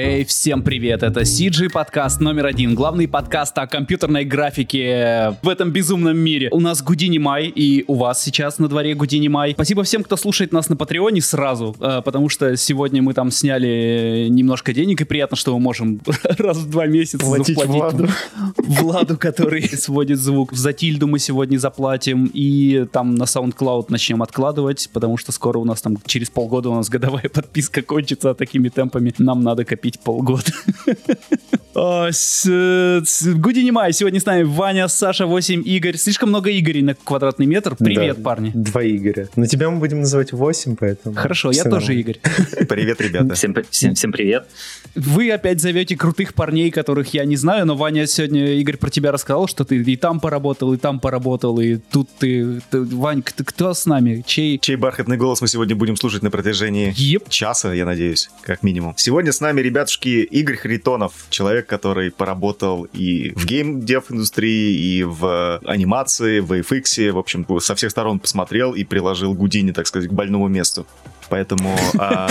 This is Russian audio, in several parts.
Эй, всем привет, это CG подкаст номер один, главный подкаст о компьютерной графике в этом безумном мире. У нас Гудини Май, и у вас сейчас на дворе Гудини Май. Спасибо всем, кто слушает нас на Патреоне сразу, э, потому что сегодня мы там сняли немножко денег, и приятно, что мы можем раз в два месяца Платить заплатить Владу. Владу, который сводит звук. За Тильду мы сегодня заплатим, и там на SoundCloud начнем откладывать, потому что скоро у нас там через полгода у нас годовая подписка кончится, а такими темпами нам надо копить полгода. Гудини Май, сегодня с нами Ваня, Саша, 8, Игорь. Слишком много Игорей на квадратный метр. Привет, Да, парни. Два Игоря. Но тебя мы будем называть 8, поэтому... Хорошо, я тоже. Игорь. Привет, ребята. Всем, всем, всем привет. Вы опять зовете крутых парней, которых я не знаю, но Ваня сегодня, Игорь, про тебя рассказал, что ты и там поработал, и там поработал, и тут ты... ты- Вань, ты кто с нами? Чей? Чей бархатный голос мы сегодня будем слушать на протяжении Еп. часа, я надеюсь, как минимум. Сегодня с нами, ребятушки, Игорь Харитонов, человек, который поработал и в гейм-дев-индустрии, и в анимации, в VFX, в общем, со всех сторон посмотрел и приложил Гудини, так сказать, к больному месту. Поэтому а,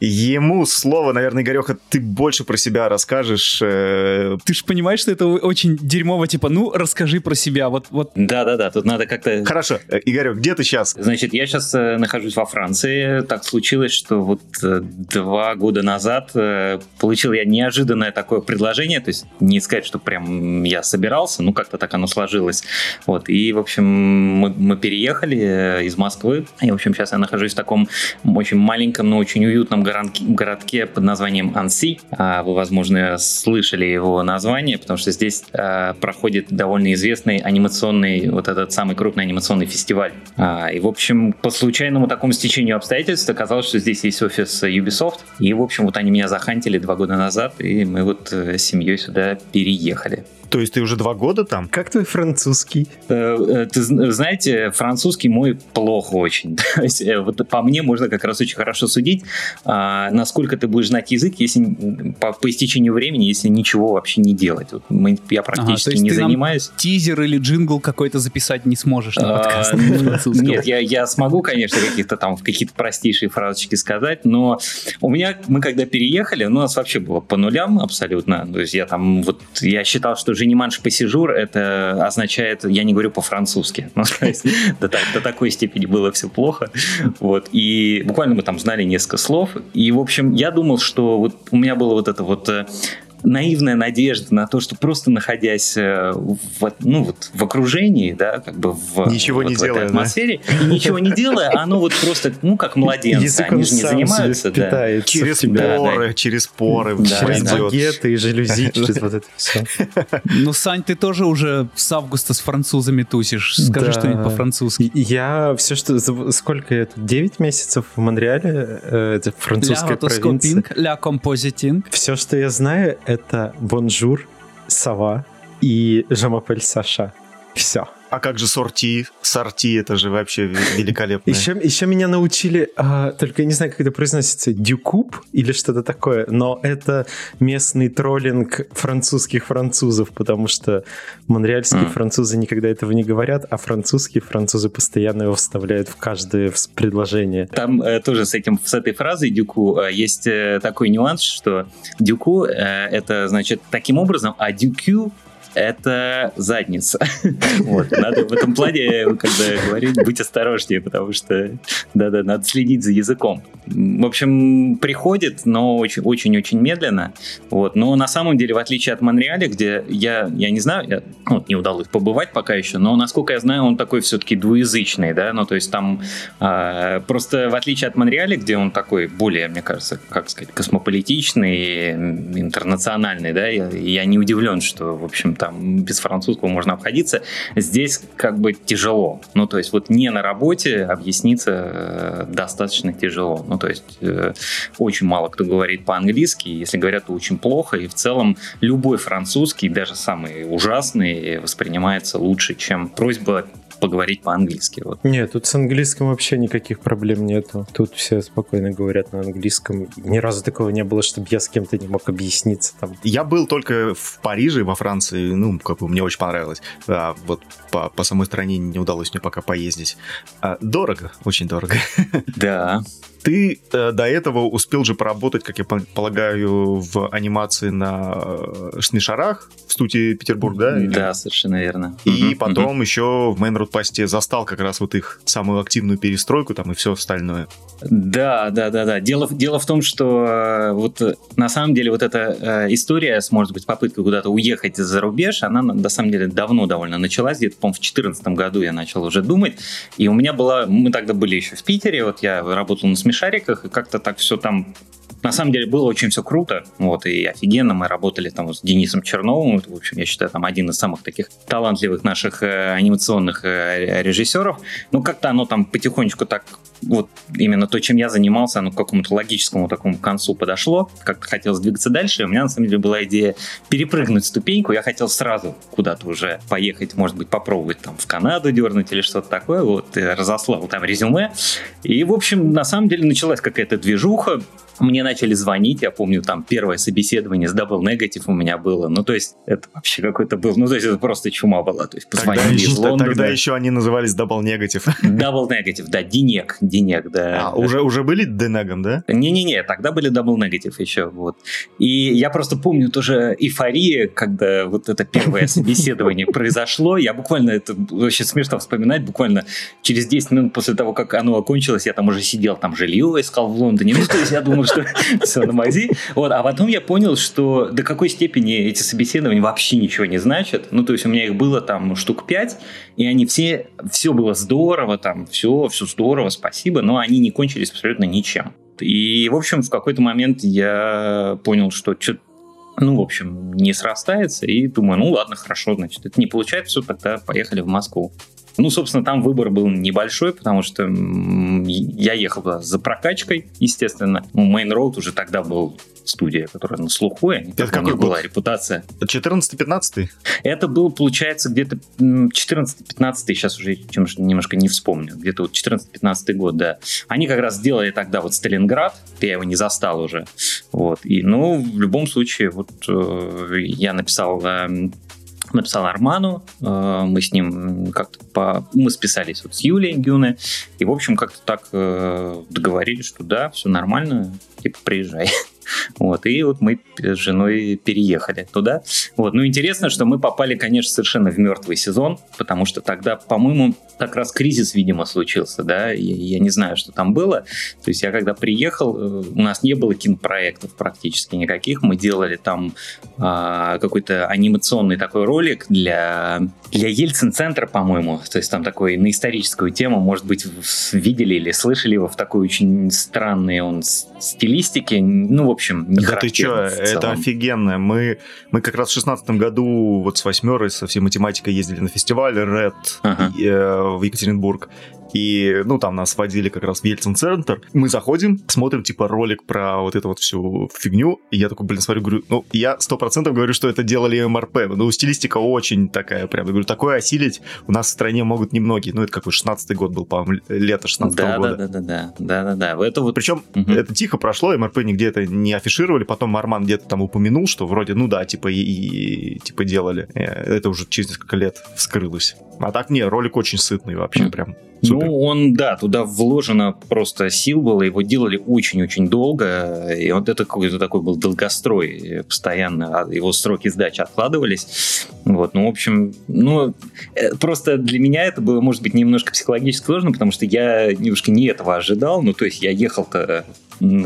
ему слово, наверное, Игореха, ты больше про себя расскажешь. э, Ты же понимаешь, что это очень дерьмово, типа, ну, расскажи про себя. Вот, вот Да-да-да, тут надо как-то... Хорошо, Э, Игорек, где ты сейчас? Значит, я сейчас нахожусь во Франции. Так случилось, что вот э, два года назад э, получил я неожиданное такое предложение. То есть не сказать, что прям я собирался, ну как-то так оно сложилось. Вот. И, в общем, мы, мы переехали э, из Москвы. И, в общем, сейчас я нахожусь в таком очень маленьком, но очень уютном городке, под названием Анси. А, Вы, возможно, слышали его название, потому что здесь а, проходит довольно известный анимационный, вот этот самый крупный анимационный фестиваль. А, И, в общем, по случайному такому стечению обстоятельств оказалось, что здесь есть офис Ubisoft. И, в общем, вот они меня захантили два года назад, и мы вот э, с семьей сюда переехали. То есть ты уже два года там? Как твой французский? Э, э, Ты зн- знаете, французский мой плохо очень. То есть, вот по мне можно как раз очень хорошо судить, а, насколько ты будешь знать язык, если по, по истечению времени, если ничего вообще не делать. Вот мы- я практически есть не занимаюсь. тизер или джингл какой-то записать не сможешь на А, подкаст. Нет, я, я смогу, конечно, каких-то там какие-то простейшие фразочки сказать, но у меня, мы когда переехали, ну, у нас вообще было по нулям абсолютно. То есть я там, вот, я считал, что жениманш пассижур, это означает, я не говорю по-французски. Ну, то есть до такой степени было все плохо. Вот, и буквально мы там знали несколько слов. И, в общем, я думал, что вот у меня было вот это вот э, наивная надежда на то, что просто находясь э, в, ну, вот, в окружении, да, как бы в, Ничего вот не в этой делая, да? атмосфере, и ничего не делая, оно вот просто, ну, как младенцы, Язык они он же не занимаются, да. Через. Да, поры, через поры. Да, Через да. багеты и жалюзи, через вот это все. Ну, Сань, ты тоже уже с августа с французами тусишь. Скажи Да. что-нибудь по-французски. Я все, что... за- Сколько я тут? 9 месяцев в Монреале, э, это французская провинция. la compositing. Все, что я знаю, это bonjour, ça va и je m'appelle Саша. Все. А как же sortie? Sortie, это же вообще ве- великолепно. Еще, еще меня научили, а, только я не знаю, как это произносится, du coup или что-то такое, но это местный троллинг французских французов, потому что монреальские М. французы никогда этого не говорят, а французские французы постоянно его вставляют в каждое предложение. Там э, тоже с, этим, с этой фразой дюку э, есть э, такой нюанс, что дюку э, это значит таким образом, а дюкю это задница. Вот, надо в этом плане, когда говорить, быть осторожнее, потому что, да-да, надо следить за языком. В общем, приходит, но очень- очень-очень медленно. Вот, но на самом деле, в отличие от Монреаля, где я, я не знаю, я, ну, не удалось побывать пока еще, но насколько я знаю, он такой все-таки двуязычный, да, ну, то есть там а, просто в отличие от Монреаля, где он такой более, мне кажется, как сказать, космополитичный, интернациональный, да, я, я не удивлен, что, в общем, там без французского можно обходиться. Здесь как бы тяжело. Ну, то есть вот не на работе объясниться э, достаточно тяжело. Ну, то есть э, очень мало кто говорит по-английски, если говорят, то очень плохо, и в целом любой французский, даже самый ужасный, воспринимается лучше, чем просьба поговорить по-английски. Вот. Нет, тут с английским вообще никаких проблем нету. Тут все спокойно говорят на английском. Ни разу такого не было, чтобы я с кем-то не мог объясниться. Там. Я был только в Париже, во Франции, ну, как бы мне очень понравилось. А, вот по, по самой стране не удалось мне пока поездить. А, дорого, очень дорого. Да, Ты э, до этого успел же поработать, как я полагаю, в анимации на э, Шнышарах в студии Петербург, да? Или- да, совершенно верно. И Мгм, потом еще в Road Пасте застал как раз вот их самую активную перестройку там и все остальное. Да, да, да, да. Дело, дело в том, что э, вот э, на самом деле вот эта э, история с, может быть, попыткой куда-то уехать за рубеж, она на, самом деле давно довольно началась. Где-то, по-моему, в 2014 году я начал уже думать. И у меня была... Мы тогда были еще в Питере, вот я работал на смешариках, и как-то так все там на самом деле было очень все круто, вот, и офигенно. Мы работали там с Денисом Черновым, в общем, я считаю, там один из самых таких талантливых наших э, анимационных э, режиссеров. Ну, как-то оно там потихонечку так, вот именно то, чем я занимался, оно к какому-то логическому такому концу подошло. Как-то хотелось двигаться дальше. У меня, на самом деле, была идея перепрыгнуть ступеньку. Я хотел сразу куда-то уже поехать, может быть, попробовать там в Канаду дернуть или что-то такое. Вот, и разослал там резюме. И, в общем, на самом деле началась какая-то движуха. Мне начали звонить, я помню, там первое собеседование с Double Negative у меня было. Ну, то есть, это вообще какой-то был, ну, то есть, это просто чума была. То есть, Тогда позвонили еще, из Лондона. тогда еще они назывались Double Negative. Double Negative, да, Динек, Динек, да. А, уже, уже были Денегом, да? Не-не-не, тогда были Double Negative еще, вот. И я просто помню тоже эйфория, когда вот это первое собеседование произошло. Я буквально, это очень смешно вспоминать, буквально через 10 минут после того, как оно окончилось, я там уже сидел, там жилье искал в Лондоне. Ну, то есть я думал, что все на мази. Вот, а потом я понял, что до какой степени эти собеседования вообще ничего не значат. Ну, то есть у меня их было там штук 5, и они все, все было здорово, там, все, все здорово, спасибо, но они не кончились абсолютно ничем. И, в общем, в какой-то момент я понял, что что ну, в общем, не срастается, и думаю, ну ладно, хорошо, значит, это не получается, все, тогда поехали в Москву. Ну, собственно, там выбор был небольшой, потому что я ехал за прокачкой, естественно. Ну, Main Road уже тогда был студия, которая на слуху, и Это у какой них была год? репутация. 14-15? Это было, получается, где-то м, 14-15, сейчас уже немножко не вспомню, где-то вот 14-15 год, да. Они как раз сделали тогда вот Сталинград, я его не застал уже, вот. И, ну, в любом случае, вот э, я написал э, написал Арману, э, мы с ним как-то по... мы списались вот с Юлей Гюне, и, в общем, как-то так э, договорились, что да, все нормально, типа, приезжай. Вот, и вот мы с женой переехали туда. Вот, ну, интересно, что мы попали, конечно, совершенно в мертвый сезон, потому что тогда, по-моему, как раз кризис, видимо, случился, да, и я не знаю, что там было. То есть я когда приехал, э, у нас не было кинопроектов практически никаких, мы делали там а, какой-то анимационный такой ролик для, для Ельцин-центра, по-моему, то есть там такой на историческую тему, может быть, видели или слышали его в такой очень странной он стилистике, ну, в общем, не Да ты чё, это офигенно. Мы, мы как раз в шестнадцатом году вот с восьмерой со всей математикой ездили на фестиваль Red Ага. э, в Екатеринбург. И, ну, там нас водили как раз в Ельцин-центр. Мы заходим, смотрим, типа, ролик про вот эту вот всю фигню. И я такой, блин, смотрю, говорю, ну, я сто процентов говорю, что это делали МРП. Ну, стилистика очень такая прям. Я говорю, такое осилить у нас в стране могут немногие. Ну, это какой, 16-й год был, по-моему, лето 16 Да, года. да, да, да, да, да, да. Это вот Причем Мгм. это тихо прошло, МРП нигде это не афишировали, потом Арман где-то там упомянул, что вроде, ну да, типа и, и- типа делали. Э, Это уже через несколько лет вскрылось. А так не, ролик очень сытный вообще, Мгм. прям супер. Ну, он, да, туда вложено просто сил было, его делали очень-очень долго, и вот это какой-то такой был долгострой, постоянно его сроки сдачи откладывались. Вот, ну, в общем, ну, э, просто для меня это было, может быть, немножко психологически сложно, потому что я немножко не этого ожидал, ну, то есть я ехал-то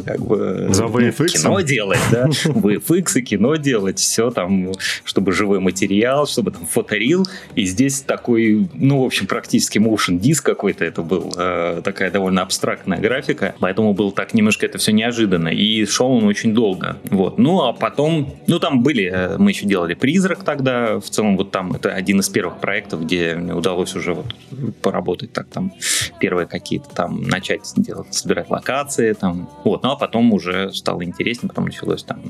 как бы За ну, VFX? кино делать, да, VFX и кино делать, все там, чтобы живой материал, чтобы там фоторил, и здесь такой, ну, в общем, практически motion диск какой-то это был, э, такая довольно абстрактная графика, поэтому было так немножко это все неожиданно, и шел он очень долго, вот. Ну, а потом, ну, там были, э, мы еще делали «Призрак» тогда, в целом вот там это один из первых проектов, где мне удалось уже вот поработать так там, первые какие-то там, начать делать, собирать локации там, вот, ну, а потом уже стало интереснее, потом началось там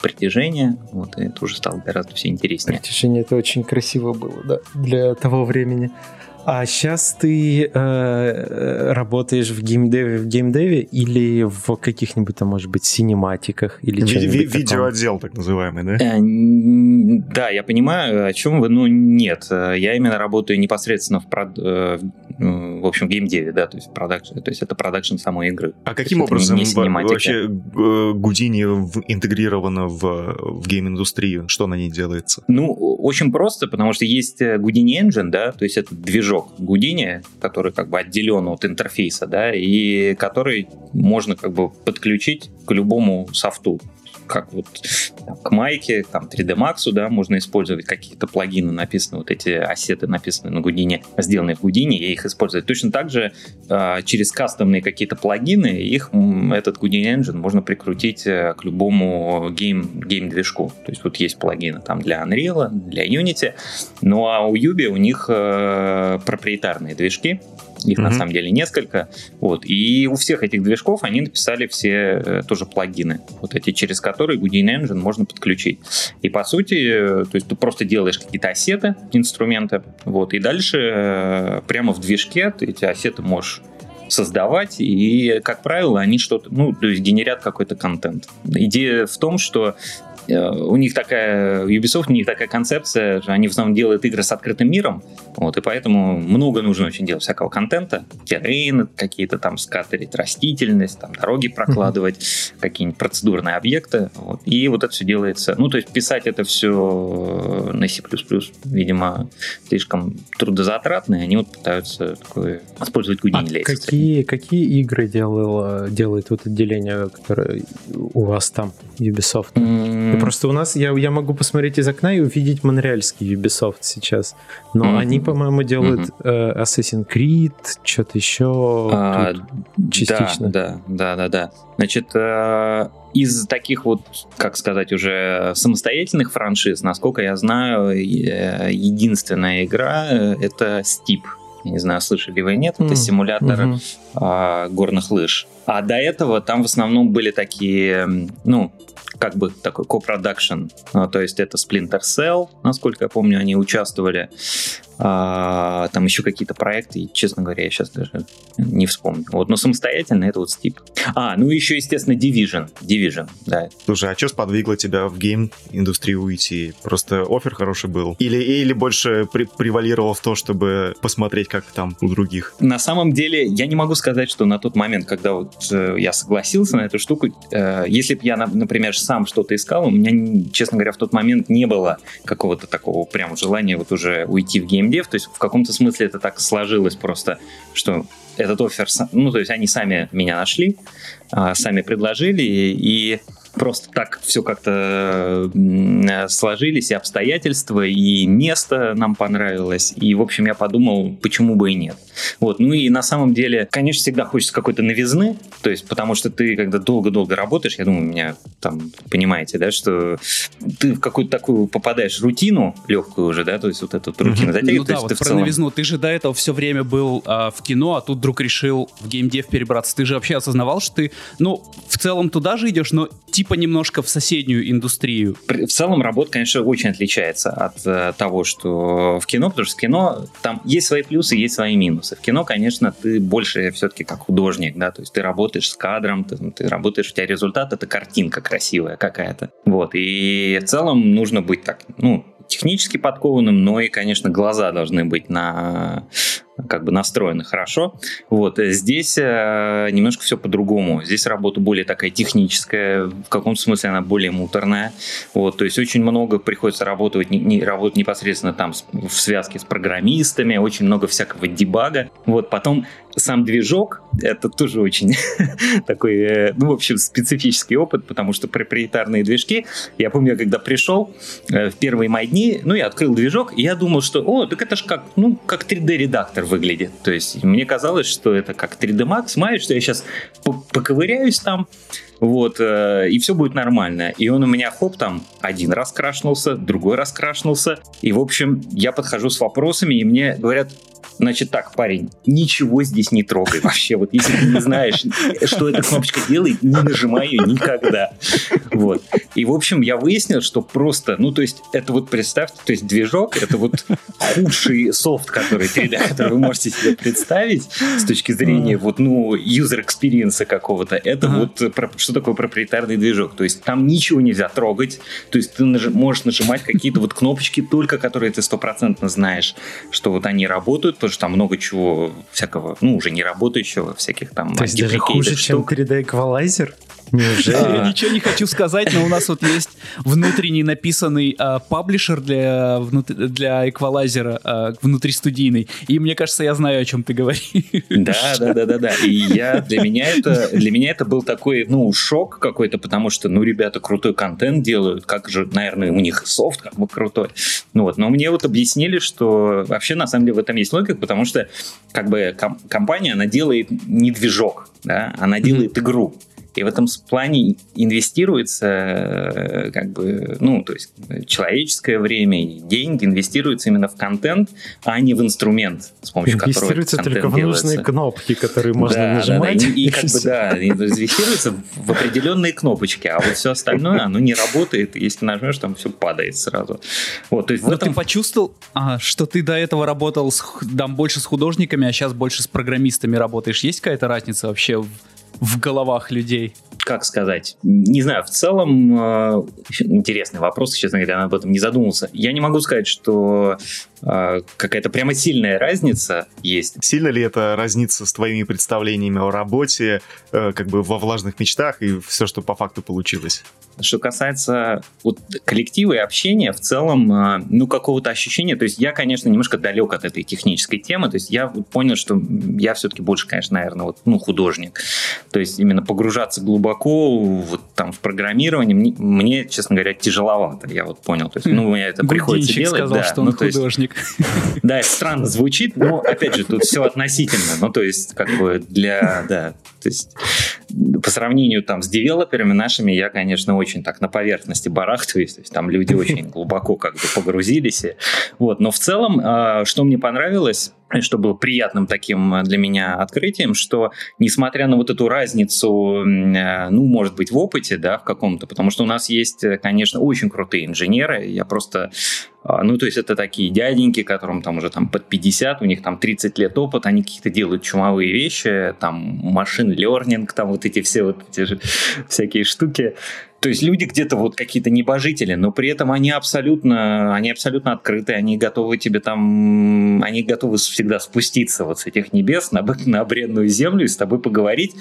притяжение, вот, и это уже стало гораздо все интереснее. Притяжение это очень красиво было, да, для того времени. А сейчас ты э, работаешь в геймдеве, в геймдеве или в каких-нибудь там, может быть, синематиках или Ви- ви- видеоотдел, так называемый, да? Э, Да, я понимаю, о чем вы, но нет. Э, Я именно работаю непосредственно в, прод- э, в в общем, геймдеве, да, то есть продакшн, то есть это продакшн самой игры. А каким не- образом не синематика. вообще э, Гудини интегрирована в, в гейм-индустрию? Что на ней делается? Ну, очень просто, потому что есть э, Houdini Engine, да, то есть это движок Houdini, который как бы отделен от интерфейса, да, и который можно как бы подключить к любому софту как вот там, к майке, там 3D Max, да, можно использовать какие-то плагины, написанные, вот эти ассеты, написанные на Гудине, сделанные в Гудине, и их использовать. Точно так же э, через кастомные какие-то плагины, их этот Houdini Engine можно прикрутить э, к любому гейм, гейм-движку. То есть вот есть плагины там для Unreal, для Unity, ну а у Yubi у них э, проприетарные движки, их на Мгм. самом деле несколько. Вот. И у всех этих движков они написали все э, тоже плагины, вот эти, через которые Houdini Engine можно подключить. И по сути, э, то есть ты просто делаешь какие-то ассеты, инструменты, вот, и дальше э, прямо в движке ты эти ассеты можешь создавать, и, как правило, они что-то, ну, то есть генерят какой-то контент. Идея в том, что у них такая, Ubisoft у них такая концепция, они в основном делают игры с открытым миром, вот, и поэтому много нужно очень делать всякого контента, террейны какие-то там скатерить, растительность, там дороги прокладывать, какие-нибудь процедурные объекты, вот, и вот это все делается, ну, то есть писать это все на C++, видимо, слишком трудозатратно, и они вот пытаются такое использовать А Houdini целей. какие, какие игры делало, делает вот отделение, которое у вас там, Ubisoft? Ну, Просто у нас, я, я могу посмотреть из окна и увидеть монреальский Ubisoft сейчас. Но Мгм. они, по-моему, делают э, Assassin's Creed, что-то еще. А, частично. Да, да, да, да, да. Значит, э, из таких вот, как сказать, уже самостоятельных франшиз, насколько я знаю, э, единственная игра э, это Steep. Я не знаю, слышали вы нет, это М, симулятор Мгм. а, горных лыж. А до этого там в основном были такие, ну, как бы такой копродакшн. А, то есть это Splinter Cell, насколько я помню, они участвовали. А, там еще какие-то проекты, и, честно говоря, я сейчас даже не вспомню. Вот, но самостоятельно это вот Steep. А, ну еще, естественно, Division. Division, да. Слушай, а что сподвигло тебя в гейм-индустрию уйти? Просто офер хороший был? Или, или больше при- превалировал в то, чтобы посмотреть, как там у других? На самом деле, я не могу сказать, что на тот момент, когда вот э, я согласился на эту штуку, э, если бы я, на- например, сам что-то искал, у меня, честно говоря, в тот момент не было какого-то такого прям желания вот уже уйти в геймдев. То есть в каком-то смысле это так сложилось просто, что этот офер, ну, то есть они сами меня нашли, а, сами предложили, и просто так все как-то э, сложились, и обстоятельства, и место нам понравилось, и, в общем, я подумал, почему бы и нет. Вот, ну и на самом деле, конечно, всегда хочется какой-то новизны, то есть потому что ты, когда долго-долго работаешь, я думаю, меня там, понимаете, да, что ты в какую-то такую попадаешь рутину легкую уже, да, то есть вот эту рутину Мгм. затягивает, Ну да, вот ты про целом- новизну. Ты же до этого все время был а, в кино, а тут вдруг решил в геймдев перебраться. Ты же вообще осознавал, что ты, ну, в целом туда же идешь, но типа немножко в соседнюю индустрию. В целом работа, конечно, очень отличается от э, того, что в кино, потому что в кино там есть свои плюсы, есть свои минусы. В кино, конечно, ты больше все-таки как художник, да, то есть ты работаешь с кадром, ты, ты работаешь, у тебя результат это картинка красивая какая-то. Вот, и в целом нужно быть так, ну, технически подкованным, но и, конечно, глаза должны быть на как бы настроены хорошо. Вот э, здесь э, немножко все по-другому. Здесь работа более такая техническая, в каком смысле она более муторная. Вот, то есть очень много приходится работать, не, не- работать непосредственно там с- в связке с программистами, очень много всякого дебага. Вот, потом сам движок, это тоже очень такой, э, ну, в общем, специфический опыт, потому что проприетарные движки, я помню, я когда пришел э, в первые мои дни, ну, я открыл движок, и я думал, что, о, так это ж как, ну, как 3D-редактор выглядит. То есть мне казалось, что это как 3D Max, Maya, что я сейчас поковыряюсь там, вот, э, и все будет нормально. И он у меня, хоп, там, один раз крашнулся, другой раз крашнулся. И, в общем, я подхожу с вопросами, и мне говорят, значит так, парень, ничего здесь не трогай вообще. Вот если ты не знаешь, что эта кнопочка делает, не нажимай ее никогда. Вот. И, в общем, я выяснил, что просто, ну, то есть, это вот представьте, то есть, движок, это вот худший софт, который 3D, который вы можете себе представить с точки зрения вот, ну, user experience какого-то. Это вот что такое проприетарный движок. То есть, там ничего нельзя трогать. То есть, ты можешь нажимать какие-то вот кнопочки только, которые ты стопроцентно знаешь, что вот они работают, потому что там много чего всякого, ну, уже не работающего, всяких там... То есть даже хуже, чем 3D эквалайзер? Неужели? Я ничего не хочу сказать, но у нас вот есть внутренний написанный э, паблишер для, для эквалайзера э, внутристудийный. И мне кажется, я знаю, о чем ты говоришь. Да, да, да, да, да. И я для меня это для меня это был такой, ну, шок какой-то, потому что, ну, ребята крутой контент делают, как же, наверное, у них софт как бы крутой. Ну вот, но мне вот объяснили, что вообще на самом деле в этом есть логика, потому что как бы ком- компания, она делает не движок, да, она делает mm-hmm. игру. И в этом плане инвестируется, э, как бы, ну, то есть человеческое время и деньги инвестируются именно в контент, а не в инструмент, с помощью которого Инвестируется только в нужные делается. кнопки, которые можно да, нажимать. Да, да. И, и как бы, да, инвестируется в определенные кнопочки, а вот все остальное, оно не работает, если нажмешь, там все падает сразу. Вот, то есть Но этом... ты почувствовал, а, что ты до этого работал с, там, больше с художниками, а сейчас больше с программистами работаешь. Есть какая-то разница вообще в в головах людей? Как сказать? Не знаю, в целом э, интересный вопрос, честно говоря, я об этом не задумался. Я не могу сказать, что э, какая-то прямо сильная разница есть. Сильно ли это разница с твоими представлениями о работе, э, как бы во влажных мечтах и все, что по факту получилось? Что касается вот, коллектива и общения, в целом, э, ну, какого-то ощущения, то есть я, конечно, немножко далек от этой технической темы, то есть я понял, что я все-таки больше, конечно, наверное, вот, ну, художник. То есть именно погружаться глубоко вот там в программирование мне, мне честно говоря, тяжеловато, я вот понял. То есть, ну, у меня это приходится делать. сказал, да, что он ну, художник. Есть, да, это странно звучит, но, опять же, тут все относительно. Ну, то есть, как бы для, да, то есть по сравнению там с девелоперами нашими я, конечно, очень так на поверхности барахтаюсь, то есть там люди очень глубоко как бы погрузились. Вот. Но в целом, а, что мне понравилось, что было приятным таким для меня открытием, что несмотря на вот эту разницу, э, ну, может быть, в опыте, да, в каком-то, потому что у нас есть, конечно, очень крутые инженеры, я просто а, ну, то есть это такие дяденьки, которым там уже там под 50, у них там 30 лет опыт, они какие-то делают чумовые вещи, там машин learning, там вот эти все вот эти же всякие штуки. То есть люди где-то вот какие-то небожители, но при этом они абсолютно, они абсолютно открыты, они готовы тебе там, они готовы всегда спуститься вот с этих небес на, на бренную землю и с тобой поговорить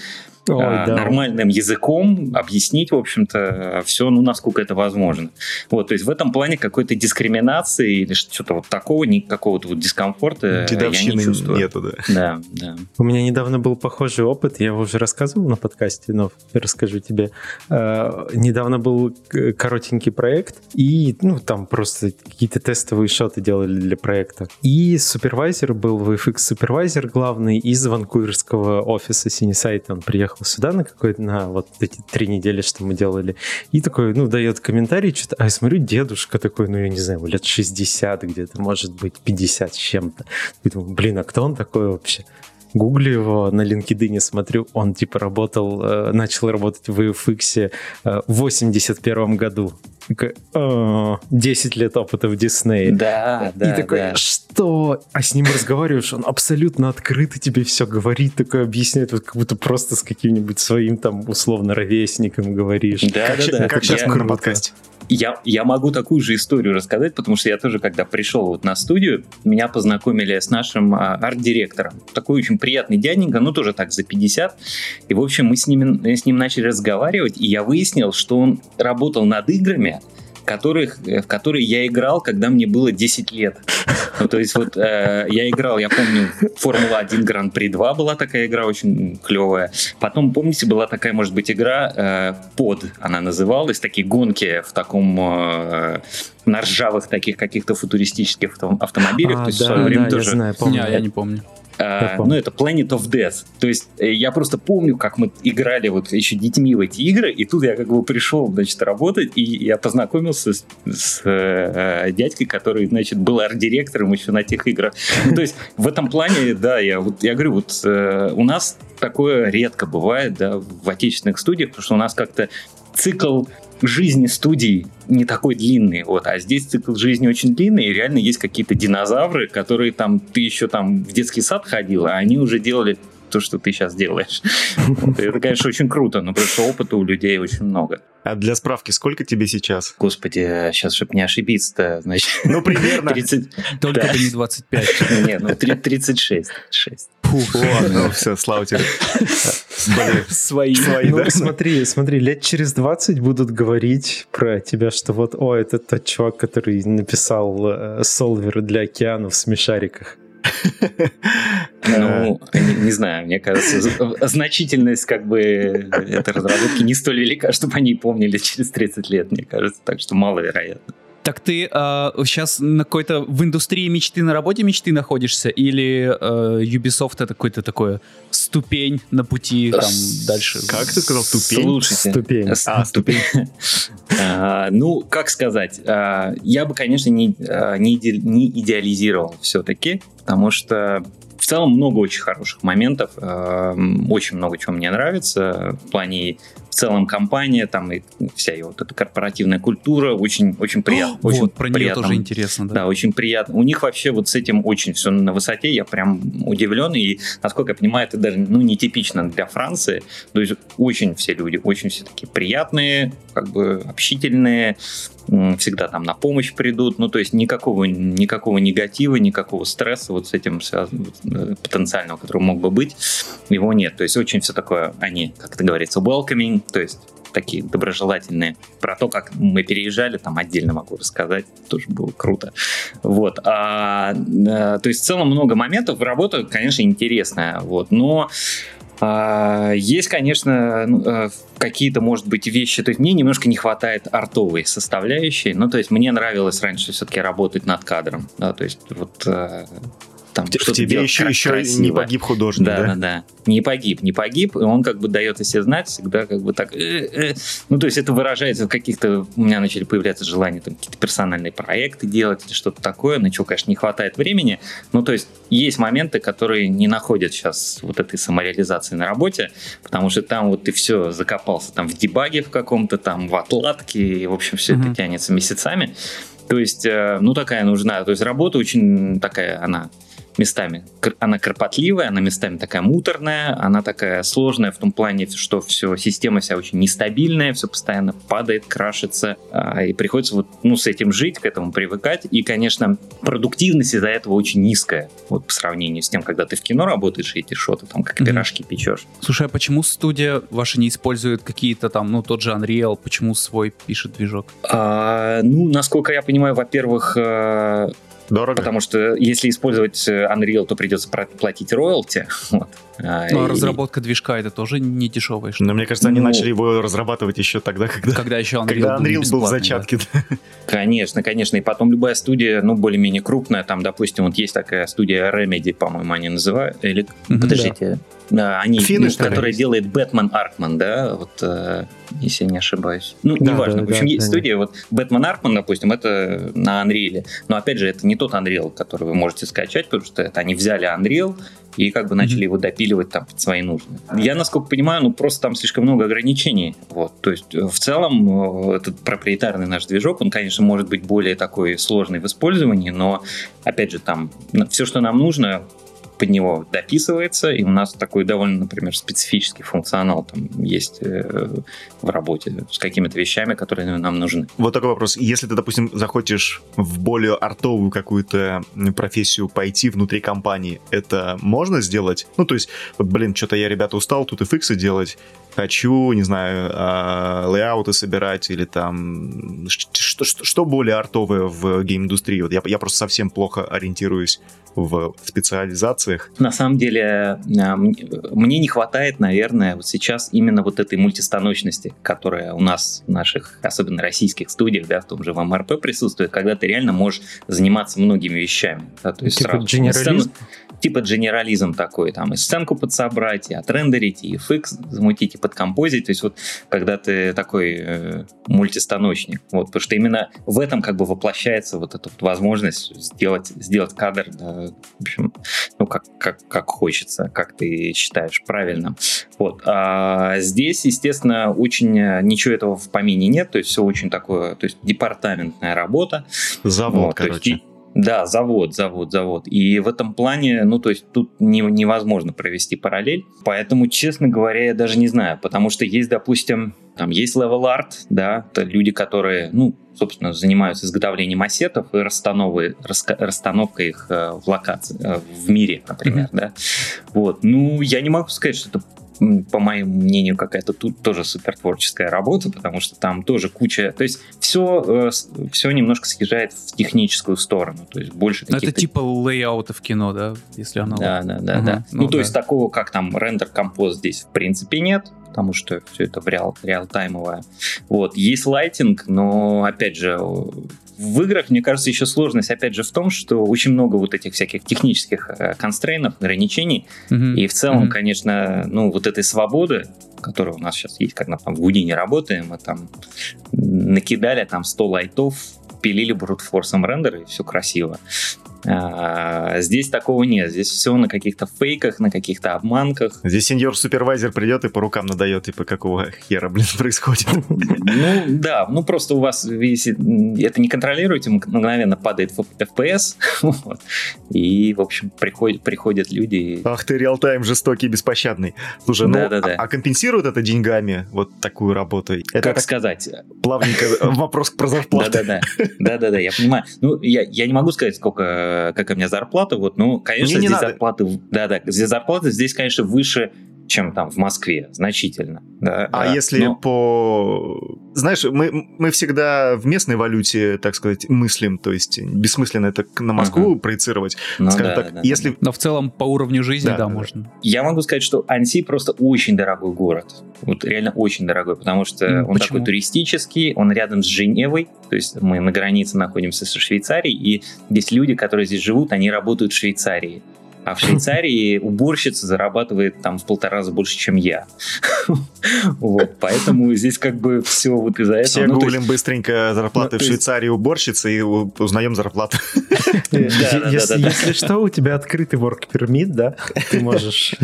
Ой, а, да. нормальным языком, объяснить, в общем-то, все, ну, насколько это возможно. Вот, то есть в этом плане какой-то дискриминации или что-то вот такого, никакого-то вот дискомфорта Дедовщины я не чувствую. нету, да. Да, да. У меня недавно был похожий опыт, я его уже рассказывал на подкасте, но расскажу тебе. А, недавно был коротенький проект, и, ну, там просто какие-то тестовые шоты делали для проекта. И супервайзер был VFX супервайзер главный из ванкуверского офиса Синисайт, он приехал приехал сюда на какой-то, на вот эти три недели, что мы делали, и такой, ну, дает комментарий, что-то, а я смотрю, дедушка такой, ну, я не знаю, лет 60 где-то, может быть, 50 с чем-то. думаю, блин, а кто он такой вообще? Гуглю его, на LinkedIn смотрю, он типа работал, э, начал работать в VFX э, в 81 году. Такой, 10 лет опыта в Диснее. Да, да. И такой, да. что? А с ним разговариваешь, он абсолютно открыто тебе все говорит, такой объясняет, вот как будто просто с каким-нибудь своим там условно ровесником говоришь. Да, как, да, да. Как сейчас я... на подкасте. Я, я могу такую же историю рассказать, потому что я тоже, когда пришел вот на студию, меня познакомили с нашим а, арт-директором. Такой очень приятный дяденька, ну тоже так за 50. И, в общем, мы с ним, с ним начали разговаривать, и я выяснил, что он работал над играми, которых, э, в которые я играл, когда мне было 10 лет. Ну, то есть вот э, я играл, я помню, Формула-1 Гран-при 2 была такая игра очень клевая. Потом, помните, была такая, может быть, игра э, под, она называлась, такие гонки в таком э, на ржавых таких каких-то футуристических автомобилях. А, то есть да, в свое время да, тоже... я знаю, помню. Не, я не помню. А, ну, это Planet of Death. То есть э, я просто помню, как мы играли вот еще детьми в эти игры, и тут я как бы пришел, значит, работать, и я познакомился с, с э, дядькой, который, значит, был арт-директором еще на тех играх. Ну, то есть в этом плане, да, я, вот, я говорю, вот э, у нас такое редко бывает, да, в отечественных студиях, потому что у нас как-то цикл жизни студии не такой длинный, вот, а здесь цикл жизни очень длинный, и реально есть какие-то динозавры, которые там, ты еще там в детский сад ходил, а они уже делали то, что ты сейчас делаешь. Это, конечно, очень круто, но просто опыта у людей очень много. А для справки, сколько тебе сейчас? Господи, сейчас, чтобы не ошибиться, значит... Ну, примерно. 30... Только бы не 25. Нет, ну, 36. 6. Фух, ладно, ну, все, слава тебе. Свои. Свои, ну, да? смотри, смотри, лет через 20 будут говорить про тебя, что вот, о, это тот чувак, который написал э, солверы для океанов в смешариках. Ну, не, не знаю, мне кажется, значительность как бы этой разработки не столь велика, чтобы они помнили через 30 лет, мне кажется, так что маловероятно. Так ты э, сейчас на какой-то в индустрии мечты на работе мечты находишься или э, Ubisoft это какой-то такой ступень на пути там дальше? Как ты сказал ступень? Слушайте, ступень. А, ступень. а, ну, как сказать, а, я бы, конечно, не, а, не идеализировал все-таки, потому что в целом много очень хороших моментов, очень много чего мне нравится в плане в целом компания, там и вся ее вот эта корпоративная культура очень, очень приятно. О, очень вот, про приятно. нее тоже интересно. Да. да, очень приятно. У них вообще вот с этим очень все на высоте, я прям удивлен, и, насколько я понимаю, это даже ну, нетипично для Франции, то есть очень все люди, очень все такие приятные, как бы общительные, всегда там на помощь придут, ну то есть никакого, никакого негатива, никакого стресса вот с этим э, потенциального, который мог бы быть, его нет. То есть очень все такое, они, как это говорится, welcoming, то есть такие доброжелательные. Про то, как мы переезжали, там отдельно могу рассказать, тоже было круто. Вот. А, а, то есть в целом много моментов, работа, конечно, интересная, вот, но есть, конечно, ну, э, какие-то, может быть, вещи. То есть мне немножко не хватает артовой составляющей. Ну, то есть мне нравилось раньше все-таки работать над кадром. Да, то есть вот э, там в что тебе еще, еще не погиб художник, да? Да, да, да. Не погиб, не погиб, и он как бы дает о себе знать всегда как бы так... Э, э. Ну, то есть это выражается в каких-то... У меня начали появляться желания там какие-то персональные проекты делать или что-то такое, на что, конечно, не хватает времени. Ну, то есть есть моменты, которые не находят сейчас вот этой самореализации на работе, потому что там вот ты все закопался там в дебаге в каком-то, там в отладке, и, в общем, все mm-hmm. это тянется месяцами. То есть, э, ну, такая нужна. То есть работа очень такая, она местами она кропотливая, она местами такая муторная, она такая сложная в том плане, что все, система вся очень нестабильная, все постоянно падает, крашится, а, и приходится вот, ну, с этим жить, к этому привыкать, и, конечно, продуктивность из-за этого очень низкая, вот по сравнению с тем, когда ты в кино работаешь и эти шоты там как mm-hmm. пирожки печешь. Слушай, а почему студия ваша не использует какие-то там, ну, тот же Unreal, почему свой пишет движок? А, ну, насколько я понимаю, во-первых, э, Дорого. Потому что если использовать э, Unreal, то придется платить роялти. Вот. А, ну, а разработка движка это тоже не дешевая. Но мне кажется, они ну, начали его разрабатывать еще тогда, когда, когда еще Unreal, когда Unreal был, был в зачатке. Да. Конечно, конечно. И потом любая студия, ну, более-менее крупная, там, допустим, вот есть такая студия Remedy, по-моему, они называют. Или, mm-hmm, подождите, да. Они, ну, которая делает Бэтмен Аркман, да, вот, э, если не ошибаюсь. Ну, да, неважно. Да, в общем, да, есть да, студия, вот Бэтмен Аркман, допустим, это на Unreal. Но, опять же, это не тот Unreal, который вы можете скачать, потому что это они взяли Unreal, и как бы начали mm-hmm. его допиливать там под свои нужды. Я, насколько понимаю, ну просто там слишком много ограничений. Вот. То есть э, в целом э, этот проприетарный наш движок, он, конечно, может быть более такой сложный в использовании, но, опять же, там все, что нам нужно, под него дописывается, и у нас такой довольно, например, специфический функционал там есть э, в работе с какими-то вещами, которые нам нужны. Вот такой вопрос. Если ты, допустим, захочешь в более артовую какую-то профессию пойти внутри компании, это можно сделать? Ну, то есть, вот, блин, что-то я, ребята, устал тут и фиксы делать, хочу, не знаю, э, лейауты собирать или там что, что, что более артовое в гейм-индустрии. Вот я, я просто совсем плохо ориентируюсь в специализациях? На самом деле, а, мне не хватает, наверное, вот сейчас именно вот этой мультистаночности, которая у нас, в наших, особенно российских студиях, да, в том же в МРП присутствует, когда ты реально можешь заниматься многими вещами. Да, то есть типа сразу? Типа генерализм такой, там и сценку подсобрать, и отрендерить, и FX замутить, и подкомпозить. То есть вот когда ты такой э, мультистаночник. Вот, потому что именно в этом как бы воплощается вот эта вот возможность сделать, сделать кадр, да, в общем, ну, как, как, как хочется, как ты считаешь правильно. Вот. А здесь, естественно, очень э, ничего этого в помине нет, то есть все очень такое, то есть департаментная работа. Завод, вот, короче. Есть, да, завод, завод, завод. И в этом плане, ну, то есть тут не, невозможно провести параллель. Поэтому, честно говоря, я даже не знаю, потому что есть, допустим, там есть level art, да, это люди, которые, ну, собственно, занимаются изготовлением ассетов и расстановкой, расстановкой их э, в локации, э, в мире, например, mm-hmm. да. Вот. Ну, я не могу сказать, что это по моему мнению, какая-то тут тоже супер творческая работа, потому что там тоже куча... То есть все, э, все немножко съезжает в техническую сторону. То есть больше каких-то... Это типа лейаута в кино, да? Если оно... Да, да, да. Угу. да. Ну, ну то да. есть такого, как там рендер-композ здесь в принципе нет, потому что все это в реал, реал-таймовое. Вот. Есть лайтинг, но, опять же, в играх, мне кажется, еще сложность, опять же, в том, что очень много вот этих всяких технических э, констрейнов, ограничений, mm-hmm. и в целом, mm-hmm. конечно, ну, вот этой свободы, которая у нас сейчас есть, когда там в Гудине работаем, мы там накидали там 100 лайтов, пилили брутфорсом рендеры, и все красиво. А, здесь такого нет. Здесь все на каких-то фейках, на каких-то обманках. Здесь сеньор-супервайзер придет и по рукам надает, типа, какого хера, блин, происходит. Ну, да, ну просто у вас, если это не контролируете, мгновенно падает FPS, вот, и, в общем, приходят, приходят люди. Ах ты, реалтайм жестокий, беспощадный. Слушай, ну, а, а компенсируют это деньгами, вот такую работу? Это как сказать? Плавненько вопрос про зарплату. Да-да-да, да-да-да, я понимаю. Ну, я, я не могу сказать, сколько какая у меня зарплата, вот, ну, конечно, Мне здесь зарплаты, да-да, здесь зарплаты здесь, конечно, выше чем там в Москве, значительно. Да, а да. если Но... по... Знаешь, мы, мы всегда в местной валюте, так сказать, мыслим, то есть бессмысленно это на Москву uh-huh. проецировать. Ну, скажем да, так, да, если... Но в целом по уровню жизни, да, да, можно. Я могу сказать, что Анси просто очень дорогой город. Вот реально очень дорогой, потому что mm, он почему? такой туристический, он рядом с Женевой, то есть мы на границе находимся со Швейцарией, и здесь люди, которые здесь живут, они работают в Швейцарии. А в Швейцарии уборщица зарабатывает там в полтора раза больше, чем я. Вот, поэтому здесь как бы все вот из-за этого. Все ну, гуглим быстренько зарплаты ну, в Швейцарии уборщицы и узнаем зарплату. Если что, у тебя открытый work permit, да? Ты можешь...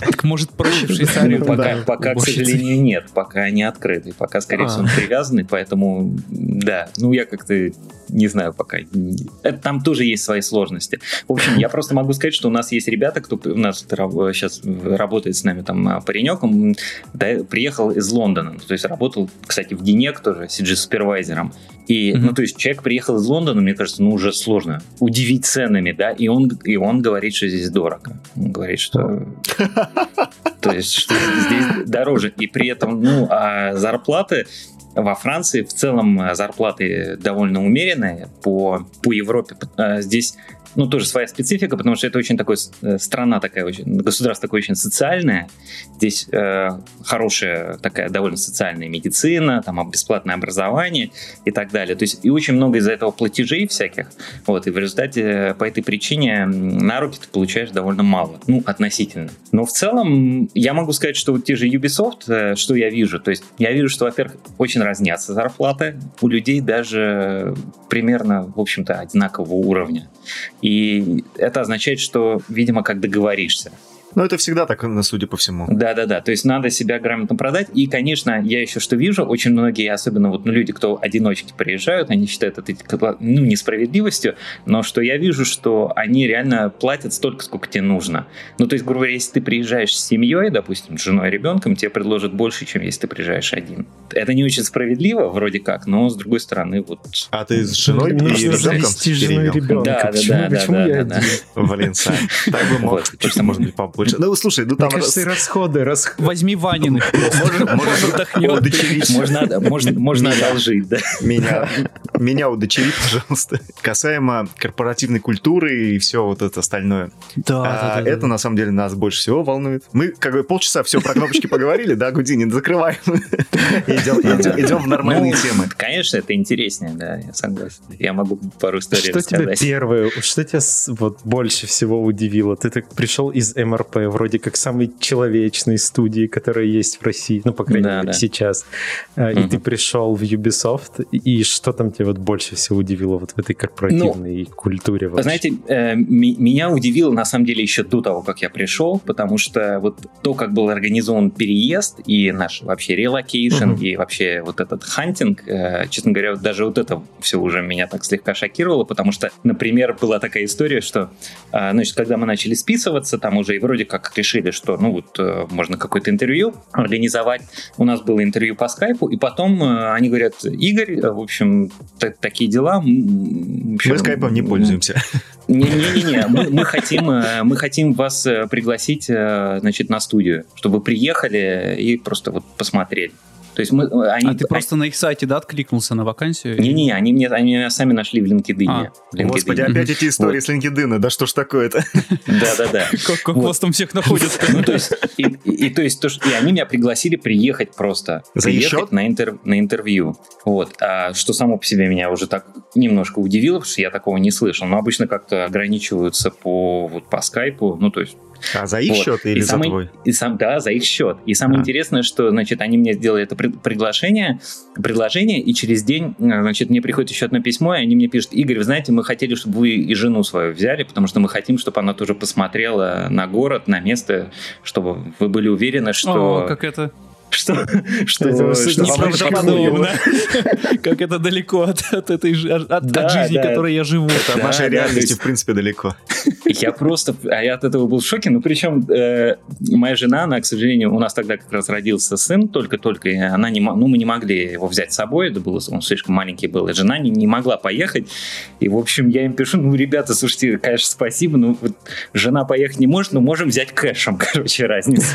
Так может проще в Швейцарию Пока, к сожалению, нет. Пока не открытый. Пока, скорее всего, он а. привязанный, поэтому да. Ну, я как-то не знаю пока. Там тоже есть свои сложности. В общем, я просто могу сказать, что нас есть ребята, кто у нас сейчас работает с нами, там а, паренек, он приехал из Лондона, то есть работал, кстати, в Генек тоже, CG-супервайзером. И, mm-hmm. ну, то есть человек приехал из Лондона, мне кажется, ну, уже сложно удивить ценами, да, и он, и он говорит, что здесь дорого. Он говорит, что... То есть, что здесь дороже. И при этом, ну, а зарплаты во Франции в целом зарплаты довольно умеренные по, по Европе. Э, здесь ну, тоже своя специфика, потому что это очень такой э, страна такая, очень, государство такое очень социальное. Здесь э, хорошая такая довольно социальная медицина, там бесплатное образование и так далее. То есть и очень много из-за этого платежей всяких. Вот, и в результате э, по этой причине на руки ты получаешь довольно мало, ну, относительно. Но в целом я могу сказать, что вот те же Ubisoft, э, что я вижу, то есть я вижу, что, во-первых, очень разнятся зарплаты у людей даже примерно, в общем-то, одинакового уровня. И это означает, что, видимо, как договоришься. Ну, это всегда так, судя по всему. Да-да-да, то есть надо себя грамотно продать. И, конечно, я еще что вижу, очень многие, особенно вот ну, люди, кто одиночки приезжают, они считают это ну, несправедливостью, но что я вижу, что они реально платят столько, сколько тебе нужно. Ну, то есть, грубо говоря, если ты приезжаешь с семьей, допустим, с женой и ребенком, тебе предложат больше, чем если ты приезжаешь один. Это не очень справедливо, вроде как, но, с другой стороны, вот... А ты с женой и ребенком? с женой и ребенком. Да, да, да, да, да, Блин, Сань, так бы мог, может быть, поплыть больше. Ну, слушай, ну там... Мне кажется, и расходы, расх- Возьми Ваниных. Можно, удочерить Можно, одолжить, да. меня, меня удочерить, пожалуйста. Касаемо корпоративной культуры и все вот это остальное. Да, А, да, это на самом деле нас больше всего волнует. Мы как бы полчаса все про кнопочки поговорили, да, Гудини, закрываем. Идем, идем- идем в нормальные Ну, темы. Конечно, это интереснее, да, я согласен. Я могу пару историй Что тебя рассказать. первое, что тебя вот больше всего удивило? Ты так пришел из МРП, вроде как самой человечной студии, которая есть в России, ну, по крайней Да, мере, да. сейчас. А, И ты пришел в Ubisoft, и что там тебя вот больше всего удивило вот в этой корпоративной культуре вообще? Знаете, э, меня удивило на самом деле еще до того, как я пришел, потому что вот то, как был организован переезд и наш вообще relocation Мгм. и вообще вот этот hunting, э, честно говоря, вот даже вот это все уже меня так слегка шокировало, потому что, например, была такая история, что, э, значит, когда мы начали списываться, там уже и вроде как решили, что, ну вот, э, можно какое-то интервью организовать. У нас было интервью по скайпу, и потом э, они говорят, Игорь, э, в общем, та- такие дела. общем, Мы скайпом не пользуемся. не-не-не, мы, мы хотим, мы хотим вас пригласить, значит, на студию, чтобы вы приехали и просто вот посмотрели. То есть мы, э, они, А ты просто на их сайте, да, откликнулся на вакансию? не-не, они мне, они меня сами нашли в LinkedIn. А. LinkedIn. Господи, опять эти истории с LinkedIn, да что ж такое-то? Да-да-да. Как, Вот. вас там всех находят? Ну, то есть, и, то есть, то, что, и они меня пригласили приехать просто. За приехать на, интер- на интервью. Вот. А что само по себе меня уже так немножко удивило, потому что я такого не слышал. Но обычно как-то ограничиваются по, вот, по скайпу. Ну, то есть, А за их Вот. счет или И за самый- твой? И сам, да, за их счет. И самое А. интересное, что, значит, они мне сделали это приглашение, предложение, и через день, э, значит, мне приходит еще одно письмо, и они мне пишут, Игорь, вы знаете, мы хотели, чтобы вы и жену свою взяли, потому что мы хотим, чтобы она тоже посмотрела на город, на место, чтобы вы были уверены, что... О, как это Что, что, Это что вам неправдоподобно. подходит. Как это далеко от, от этой от, от Да, жизни, да. которой я живу. От Да, нашей да, реальности, есть- в принципе, далеко. Я просто, а я от этого был в шоке. Ну, причем э, моя жена, она, к сожалению, у нас тогда как раз родился сын только-только, и она не, ну, мы не могли его взять с собой, это было, он слишком маленький был, и жена не, не могла поехать. И, в общем, я им пишу, ну, ребята, слушайте, конечно, спасибо, ну, вот жена поехать не может, но можем взять кэшем, короче, разница.